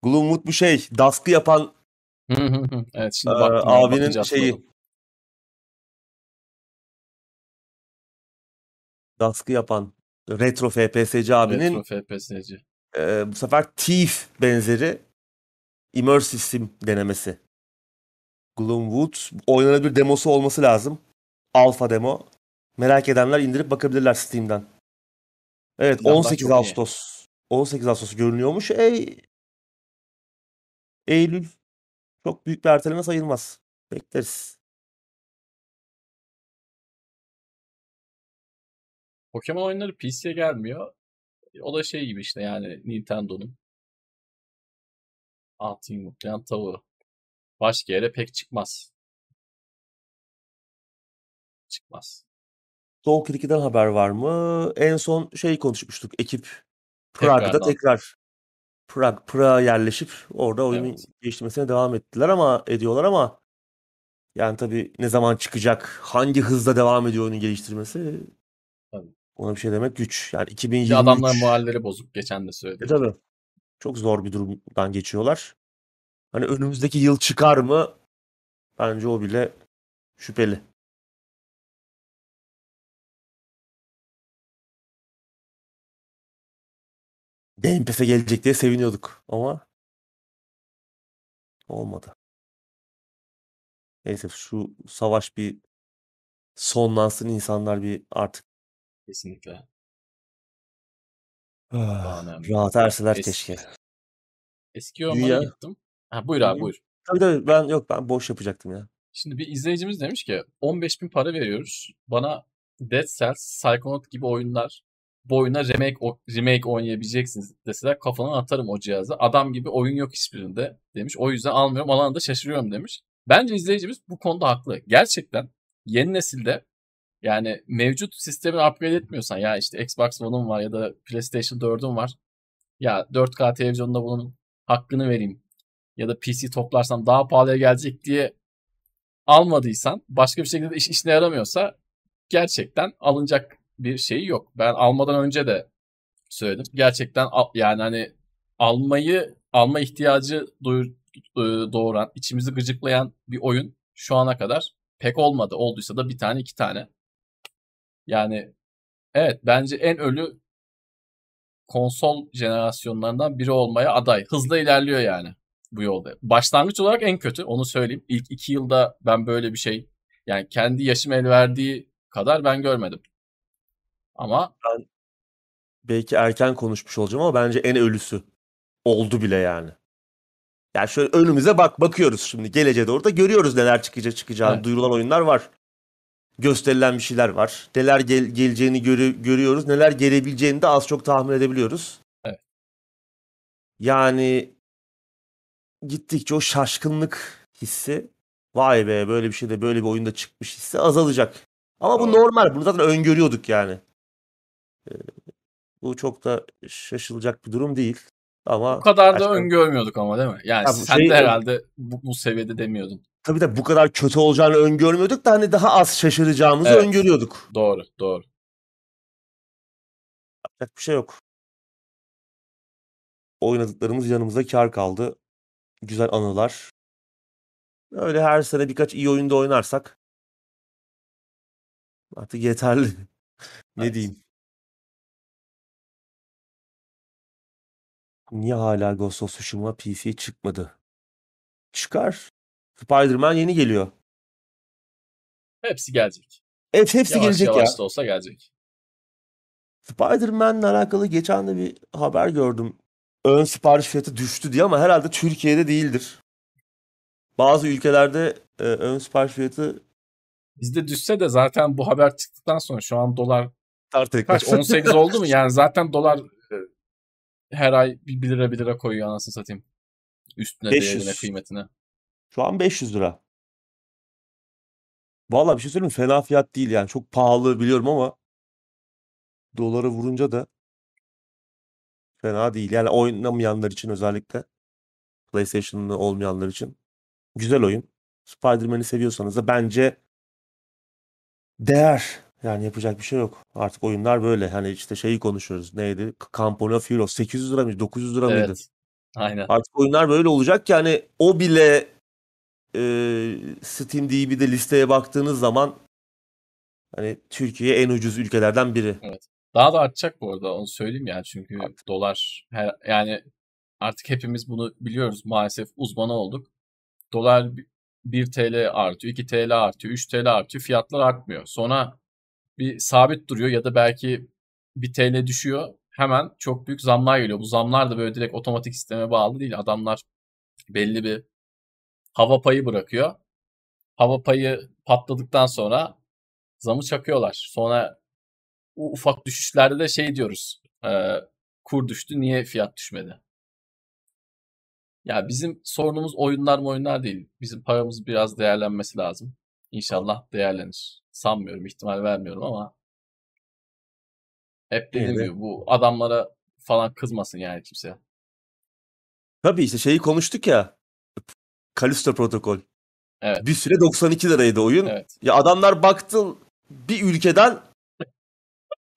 Gloomwood bu şey, Dusk'ı yapan evet şimdi Ee, baktım. abinin bakınca şeyi. Dusk'ı yapan Retro FPS'ci abinin Retro FPS'ci. e, bu sefer Thief benzeri Immersive Sim denemesi. Gloomwood oynanabilir demosu olması lazım. Alfa demo. Merak edenler indirip bakabilirler Steam'den. Evet Silahlar 18 çok iyi. Ağustos. 18 Ağustos görünüyormuş. Ey Eylül çok büyük bir erteleme sayılmaz. Bekleriz. Pokemon oyunları PC'ye gelmiyor. O da şey gibi işte yani Nintendo'nun altın yumurtlayan tavuğu. Başka yere pek çıkmaz. Çıkmaz. Soul 2'den haber var mı? En son şey konuşmuştuk. Ekip Prag'da tekrar Prag, Prag'a yerleşip orada oyunun Evet. geliştirmesine devam ettiler ama ediyorlar ama yani tabii ne zaman çıkacak, hangi hızla devam ediyor oyunun geliştirmesi Tabii. ona bir şey demek güç. Yani Bir 2023 de adamların moralleri bozuk. Geçen de E söyledik. tabii. Çok zor bir durumdan geçiyorlar. Hani önümüzdeki yıl çıkar mı? Bence o bile şüpheli. Game Pass'e gelecek diye seviniyorduk ama olmadı. Neyse şu savaş bir sonlansın insanlar bir artık Kesinlikle. ah, rahat erseler Es- keşke. Eski yorumlara Dünya- gittim. Ha, buyur abi buyur. Tabii tabii ben yok ben boş yapacaktım ya. Şimdi bir izleyicimiz demiş ki 15 bin para veriyoruz. Bana Dead Cells, Psychonaut gibi oyunlar bu oyuna remake, o- remake oynayabileceksiniz deseler kafana atarım o cihazı. Adam gibi oyun yok hiçbirinde demiş. O yüzden almıyorum. Alana da şaşırıyorum demiş. Bence izleyicimiz bu konuda haklı. Gerçekten yeni nesilde yani mevcut sistemi upgrade etmiyorsan ya işte Xbox One'um var ya da PlayStation 4'üm var. Ya 4K televizyonda bunun hakkını vereyim. Ya da PC toplarsam daha pahalıya gelecek diye almadıysan başka bir şekilde iş işine yaramıyorsa gerçekten alınacak bir şey yok. Ben almadan önce de söyledim. Gerçekten yani hani almayı alma ihtiyacı e, doğuran, içimizi gıcıklayan bir oyun şu ana kadar pek olmadı. Olduysa da bir tane iki tane. Yani evet bence en ölü konsol jenerasyonlarından biri olmaya aday. Hızla ilerliyor yani bu yolda. Başlangıç olarak en kötü onu söyleyeyim. İlk iki yılda ben böyle bir şey yani kendi yaşım el verdiği kadar ben görmedim. Ama Belki erken konuşmuş olacağım ama bence en ölüsü oldu bile yani. Yani şöyle önümüze bak bakıyoruz şimdi geleceğe doğru da görüyoruz neler çıkacak çıkacağını. Evet. Duyurulan oyunlar var. Gösterilen bir şeyler var. Neler gel- geleceğini görü- görüyoruz. Neler gelebileceğini de az çok tahmin edebiliyoruz. Evet. Yani gittikçe o şaşkınlık hissi vay be böyle bir şey de böyle bir oyunda çıkmış hissi azalacak. Ama bu normal. Bunu zaten öngörüyorduk yani. Bu çok da şaşılacak bir durum değil. Ama bu kadar da öngörmüyordük ama değil mi? Yani Ya sen şey- de herhalde bu, bu seviyede demiyordun. tabii de bu kadar kötü olacağını öngörmüyorduk da hani daha az şaşıracağımızı Evet. öngörüyorduk. Doğru, doğru. Yapacak bir şey yok. Oynadıklarımız yanımızda kar kaldı. Güzel anılar. Öyle her sene birkaç iyi oyunda oynarsak artık yeterli. <laughs> ne Evet. diyeyim? Niye hala Ghost of Tsushima PC'ye çıkmadı? Çıkar. Spider-Man yeni geliyor. Hepsi gelecek. Evet hepsi Yavaş gelecek ya. yavaş da olsa gelecek. Spider-Man'le alakalı geçen de bir haber gördüm. Ön sipariş fiyatı düştü diye ama herhalde Türkiye'de değildir. Bazı ülkelerde e, ön sipariş fiyatı Bizde düşse de zaten bu haber çıktıktan sonra şu an dolar tartı kaç <laughs> 18 oldu mu? Yani zaten dolar her ay 1 lira 1 lira koyuyor anasını satayım. Üstüne 500. değerine kıymetine. Şu an 500 lira. Vallahi bir şey söyleyeyim mi? Fena fiyat değil yani. Çok pahalı biliyorum ama dolara vurunca da fena değil. Yani oynamayanlar için özellikle PlayStation'lı olmayanlar için güzel oyun. Spider-Man'i seviyorsanız da bence değer. Yani yapacak bir şey yok. Artık oyunlar böyle. Hani işte şeyi konuşuyoruz. Neydi? Of Heroes 800 lira mıydı? 900 lira mıydı? Evet. Aynen. Artık oyunlar böyle olacak ki hani o bile e, Steam DB'de listeye baktığınız zaman hani Türkiye en ucuz ülkelerden biri. Daha da artacak bu arada onu söyleyeyim yani çünkü dolar her, yani artık hepimiz bunu biliyoruz maalesef uzmanı olduk. Dolar 1 TL artıyor, 2 TL artıyor, 3 TL artıyor, fiyatlar artmıyor. Sonra bir sabit duruyor ya da belki 1 TL düşüyor. Hemen çok büyük zamlar geliyor. Bu zamlar da böyle direkt otomatik sisteme bağlı değil. Adamlar belli bir hava payı bırakıyor. Hava payı patladıktan sonra zamı çakıyorlar. Sonra ufak düşüşlerde de şey diyoruz. E, kur düştü niye fiyat düşmedi? Ya bizim sorunumuz oyunlar mı oyunlar değil. Bizim paramız biraz değerlenmesi lazım. İnşallah değerlenir. Sanmıyorum, ihtimal vermiyorum ama hep dediğim gibi bu adamlara falan kızmasın yani kimse. Tabii işte şeyi konuştuk ya. Kalisto protokol. Evet. Bir süre 92 liraydı oyun. Evet. Ya adamlar baktı bir ülkeden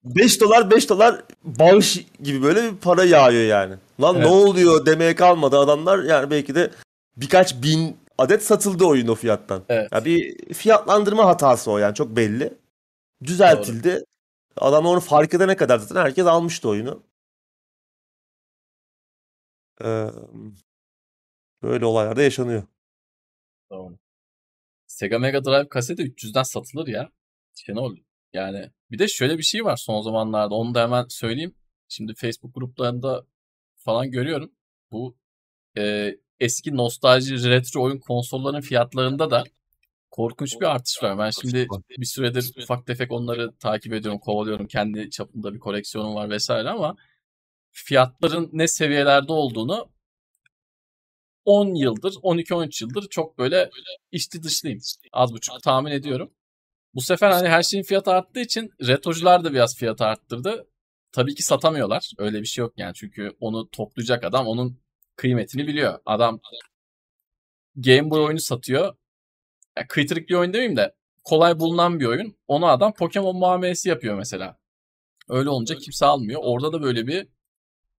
5 dolar 5 dolar bağış gibi böyle bir para yağıyor yani. Lan Evet. ne oluyor demeye kalmadı adamlar yani belki de birkaç bin adet satıldı oyun o fiyattan. Evet. Ya bir fiyatlandırma hatası o yani çok belli. Düzeltildi. Adam onu fark edene kadar zaten herkes almıştı oyunu. Ee, böyle olaylar da yaşanıyor. Tamam. Sega Mega Drive kaseti 300'den satılır ya. Şenol. Yani bir de şöyle bir şey var son zamanlarda. Onu da hemen söyleyeyim. Şimdi Facebook gruplarında falan görüyorum. Bu e, eski nostalji retro oyun konsollarının fiyatlarında da korkunç bir artış var. Ben şimdi bir süredir ufak tefek onları takip ediyorum, kovalıyorum. Kendi çapımda bir koleksiyonum var vesaire ama fiyatların ne seviyelerde olduğunu 10 yıldır, 12-13 yıldır çok böyle içli dışlıyım. Az buçuk tahmin ediyorum. Bu sefer hani her şeyin fiyatı arttığı için retrocular da biraz fiyatı arttırdı. Tabii ki satamıyorlar. Öyle bir şey yok yani. Çünkü onu toplayacak adam onun kıymetini biliyor. Adam Game Boy oyunu satıyor. Yani kıytırık bir oyun demeyeyim de kolay bulunan bir oyun. Onu adam Pokemon muamelesi yapıyor mesela. Öyle olunca kimse almıyor. Orada da böyle bir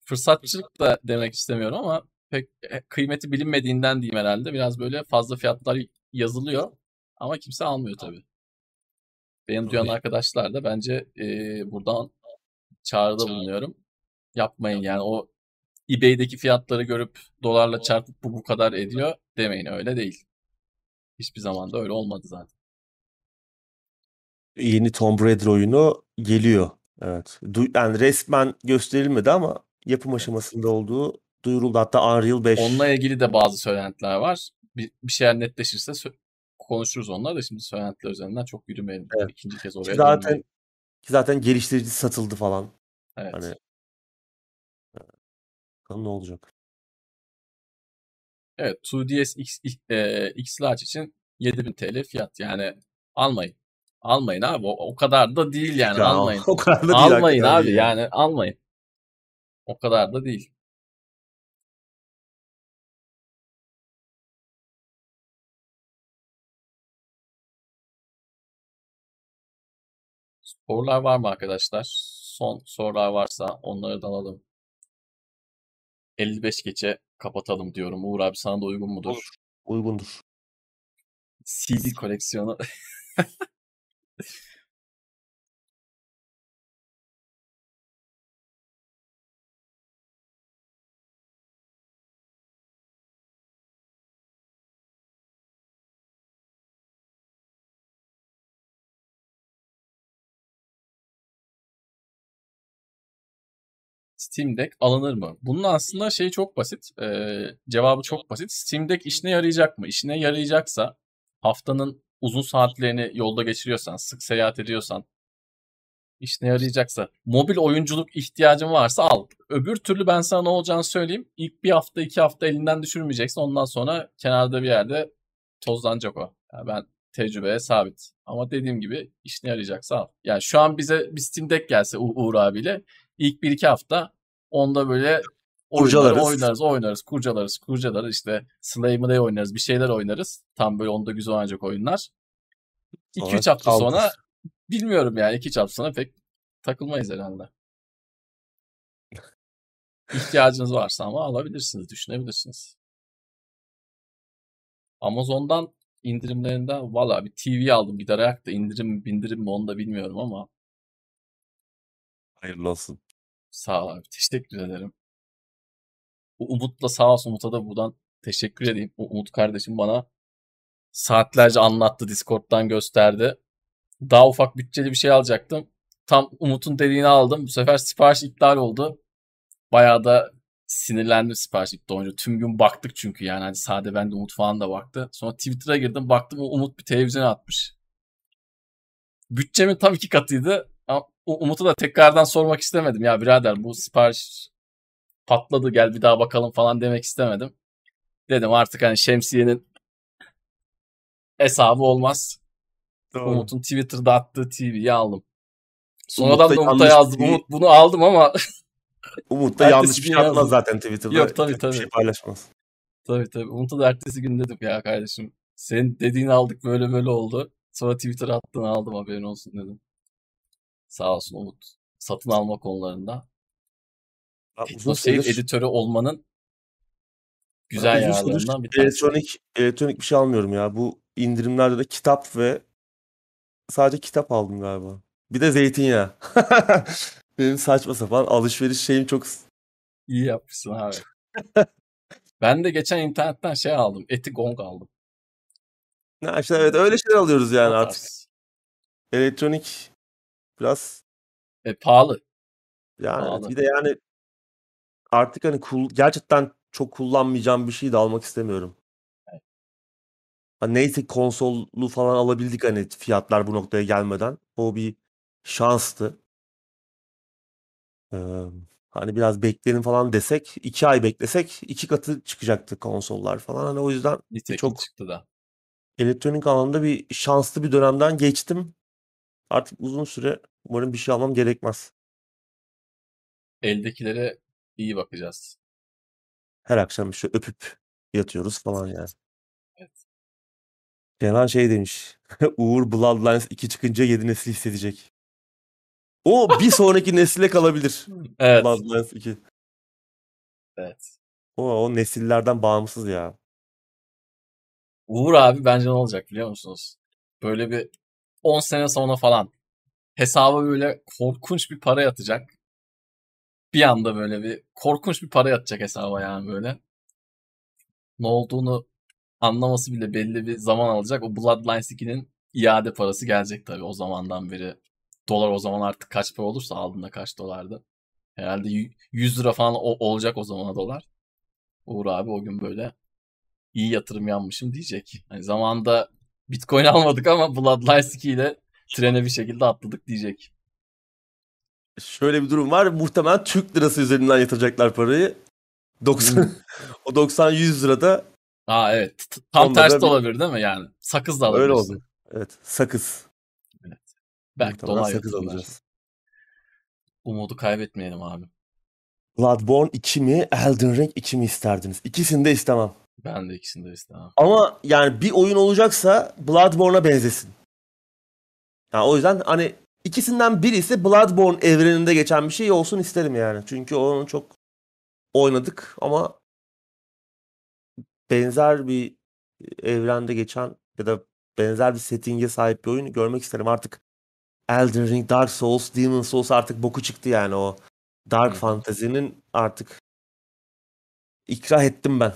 fırsatçılık da demek istemiyorum ama pek e, kıymeti bilinmediğinden diyeyim herhalde. Biraz böyle fazla fiyatlar yazılıyor ama kimse almıyor tabii. Benim duyan arkadaşlar da bence e, buradan çağrıda bulunuyorum. Yapmayın yani o eBay'deki fiyatları görüp dolarla çarpıp bu bu kadar ediyor demeyin öyle değil. Hiçbir zaman da öyle olmadı zaten. Yeni Tomb Raider oyunu geliyor. Evet. Du- yani resmen gösterilmedi ama yapım aşamasında olduğu duyuruldu. Hatta Unreal 5. Onunla ilgili de bazı söylentiler var. Bir, bir şeyler netleşirse sö- konuşuruz onları da şimdi söylentiler üzerinden çok yürümeyelim. Evet. İkinci kez oraya zaten dönmeyelim. ki zaten geliştirici satıldı falan. Evet. Hani bakalım ne olacak. Evet 2DS X, e, X Large için 7000 TL fiyat. Yani almayın. Almayın abi. O, o kadar da değil <laughs> yani. Ya, almayın. O kadar da değil almayın abi. değil Yani almayın. O kadar da değil. Sorular var mı arkadaşlar? Son sorular varsa onları da alalım. 55 geçe kapatalım diyorum. Uğur abi sana da uygun mudur? Olur. Uygundur. CD koleksiyonu. <laughs> Steam Deck alınır mı? Bunun aslında şeyi çok basit. Ee, cevabı çok basit. Steam Deck işine yarayacak mı? İşine yarayacaksa haftanın uzun saatlerini yolda geçiriyorsan, sık seyahat ediyorsan, işine yarayacaksa, mobil oyunculuk ihtiyacın varsa al. Öbür türlü ben sana ne olacağını söyleyeyim. İlk bir hafta, iki hafta elinden düşürmeyeceksin. Ondan sonra kenarda bir yerde tozlanacak o. Yani ben tecrübeye sabit. Ama dediğim gibi işine yarayacaksa al. Yani şu an bize bir Steam Deck gelse U- Uğur abiyle ilk bir iki hafta onda böyle Kurcalarız. oynarız, oynarız, kurcalarız, kurcalarız işte Slay'ı oynarız, bir şeyler oynarız. Tam böyle onda güzel oynayacak oyunlar. Sonra 2-3 hafta kaldır. sonra bilmiyorum yani 2-3 hafta sonra pek takılmayız herhalde. İhtiyacınız varsa ama alabilirsiniz, düşünebilirsiniz. Amazon'dan indirimlerinden valla bir TV aldım gider ayakta indirim mi bindirim mi onu da bilmiyorum ama Hayırlı olsun. Sağ ol abi teşekkür ederim. Bu Umut'la sağ olsun Umut'a da buradan teşekkür edeyim. U- Umut kardeşim bana saatlerce anlattı Discord'dan gösterdi. Daha ufak bütçeli bir şey alacaktım. Tam Umut'un dediğini aldım. Bu sefer sipariş iptal oldu. Bayağı da sinirlendim sipariş iptal olunca. Tüm gün baktık çünkü yani hani sade ben de Umut falan da baktı. Sonra Twitter'a girdim baktım Umut bir televizyona atmış. Bütçemin tam iki katıydı. Umut'u da tekrardan sormak istemedim. Ya birader bu sipariş patladı gel bir daha bakalım falan demek istemedim. Dedim artık hani şemsiyenin hesabı olmaz. Doğru. Umut'un Twitter'da attığı TV'yi aldım. Sonradan da Umut'a yazdım. Bir... Umut bunu aldım ama <laughs> Umut da yanlış bir şey yapmaz zaten Twitter'da. Yok tabii tabii. Bir şey paylaşmaz. Tabii tabii. Umut'a da ertesi gün dedim ya kardeşim senin dediğini aldık böyle böyle oldu. Sonra Twitter'a attığını aldım haberin olsun dedim. Sağ olsun Umut. Satın alma konularında. Teknoseyir editörü olmanın güzel yerlerinden bir tanesi. Elektronik, elektronik bir şey almıyorum ya. Bu indirimlerde de kitap ve sadece kitap aldım galiba. Bir de zeytinyağı. <laughs> Benim saçma sapan alışveriş şeyim çok... İyi yapmışsın abi. <laughs> ben de geçen internetten şey aldım. Eti gong aldım. Ha işte evet öyle şeyler alıyoruz yani artık. Elektronik biraz e, pahalı. Yani pahalı. bir de yani artık hani kul gerçekten çok kullanmayacağım bir şey de almak istemiyorum. Evet. Hani neyse konsollu falan alabildik hani fiyatlar bu noktaya gelmeden. O bir şanstı. Ee, hani biraz bekleyin falan desek, iki ay beklesek iki katı çıkacaktı konsollar falan. Hani o yüzden Nitekim çok çıktı da. elektronik anlamda bir şanslı bir dönemden geçtim. Artık uzun süre umarım bir şey almam gerekmez. Eldekilere iyi bakacağız. Her akşam işte öpüp yatıyoruz falan yani. Evet. Kenan şey demiş. <laughs> Uğur Bloodlines 2 çıkınca 7 nesil hissedecek. O bir sonraki nesile kalabilir. <laughs> Evet. Bloodlines 2. Evet. O, o nesillerden bağımsız ya. Uğur abi bence ne olacak biliyor musunuz? Böyle bir 10 sene sonra falan hesaba böyle korkunç bir para yatacak. Bir anda böyle bir korkunç bir para yatacak hesaba yani böyle. Ne olduğunu anlaması bile belli bir zaman alacak. O Bloodlines 2'nin iade parası gelecek tabii o zamandan beri. Dolar o zaman artık kaç para olursa aldığında kaç dolardı. Herhalde 100 lira falan olacak o zamana dolar. Uğur abi o gün böyle iyi yatırım yanmışım diyecek. Hani zamanında Bitcoin almadık ama Bloodlines 2 ile trene bir şekilde atladık diyecek. Şöyle bir durum var. Muhtemelen Türk lirası üzerinden yatıracaklar parayı. 90 <laughs> o 90 100 lirada Aa evet. Tam tersi de olabilir değil mi yani? Sakız da alabilirsin. Öyle oldu. Evet. Sakız. Evet. Belki dolar sakız alacağız. Umudu kaybetmeyelim abi. Bloodborne 2 mi, Elden Ring 2 mi isterdiniz? İkisini de istemem. Ben de ikisini de istemem. Ama yani bir oyun olacaksa Bloodborne'a benzesin. Yani o yüzden hani ikisinden birisi Bloodborne evreninde geçen bir şey olsun isterim yani. Çünkü onu çok oynadık ama benzer bir evrende geçen ya da benzer bir setting'e sahip bir oyun görmek isterim. Artık Elden Ring, Dark Souls, Demon Souls artık boku çıktı yani o Dark Hı. Fantasy'nin artık ikrah ettim ben.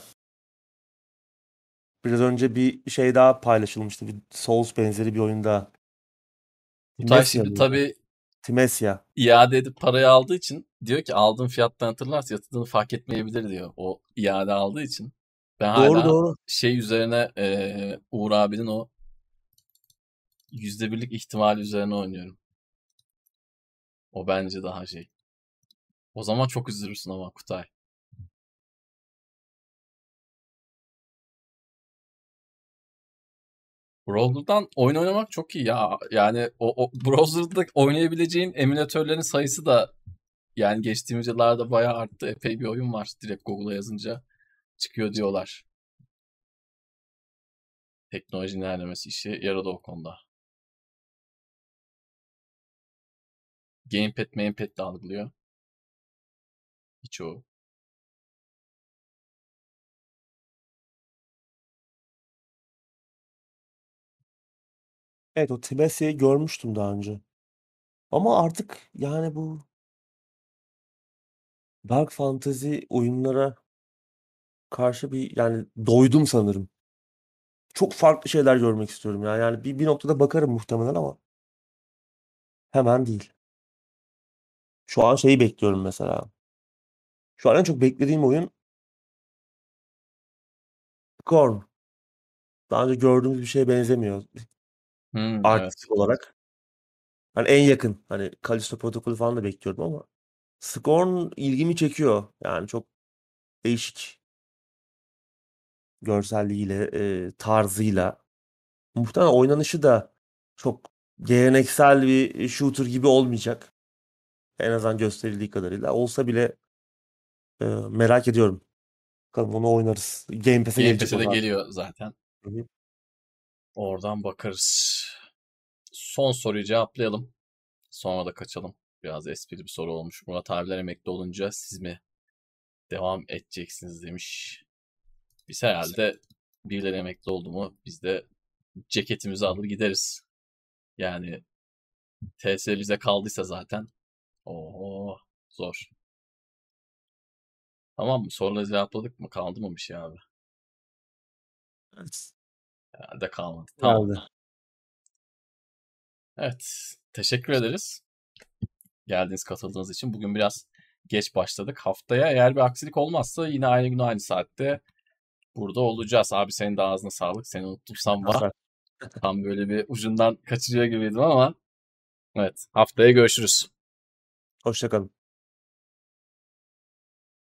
Biraz önce bir şey daha paylaşılmıştı. Bir Souls benzeri bir oyunda. Kutay şimdi tabii Timesya. iade edip parayı aldığı için diyor ki aldığın fiyattan hatırlarsa yatırdığını fark etmeyebilir diyor. O iade aldığı için. Ben doğru, hala doğru. şey üzerine e, Uğur abinin o yüzde birlik ihtimali üzerine oynuyorum. O bence daha şey. O zaman çok üzülürsün ama Kutay. Browser'dan oyun oynamak çok iyi ya. Yani o, o browser'da oynayabileceğin emülatörlerin sayısı da yani geçtiğimiz yıllarda bayağı arttı. Epey bir oyun var direkt Google'a yazınca çıkıyor diyorlar. Teknoloji ilerlemesi işi yaradı o konuda. Gamepad, Gamepad de algılıyor. Birçoğu. Evet o Timesia'yı görmüştüm daha önce. Ama artık yani bu Dark Fantasy oyunlara karşı bir yani doydum sanırım. Çok farklı şeyler görmek istiyorum ya. Yani bir, bir noktada bakarım muhtemelen ama hemen değil. Şu an şeyi bekliyorum mesela. Şu an en çok beklediğim oyun Scorn. Daha önce gördüğümüz bir şeye benzemiyor Hımm, evet. artistik olarak. Hani en yakın, hani Callisto Protocol'ü falan da bekliyordum ama Scorn ilgimi çekiyor. Yani çok değişik. Görselliğiyle, eee, tarzıyla. Muhtemelen oynanışı da çok geleneksel bir shooter gibi olmayacak. En azından gösterildiği kadarıyla. Olsa bile eee, merak ediyorum. Bakalım onu oynarız. Game Pass'e Game gelecek Pass'e de geliyor zaten. Hı hı. Oradan bakarız. Son soruyu cevaplayalım. Sonra da kaçalım. Biraz esprili bir soru olmuş. Murat abiler emekli olunca siz mi devam edeceksiniz demiş. Biz herhalde birileri emekli oldu mu biz de ceketimizi alır gideriz. Yani TS bize kaldıysa zaten. Oho zor. Tamam mı? Soruları cevapladık mı? Kaldı mı bir şey abi? Evet. Herhalde kalmadı. Tamam. Herhâlde. Evet. Teşekkür ederiz. Geldiğiniz, katıldığınız için. Bugün biraz geç başladık. Haftaya eğer bir aksilik olmazsa yine aynı gün aynı saatte burada olacağız. Abi senin de ağzına sağlık. Seni unuttum sanma. Zafer. Tam böyle bir ucundan kaçırıyor gibiydim ama evet. Haftaya görüşürüz. Hoşça kalın.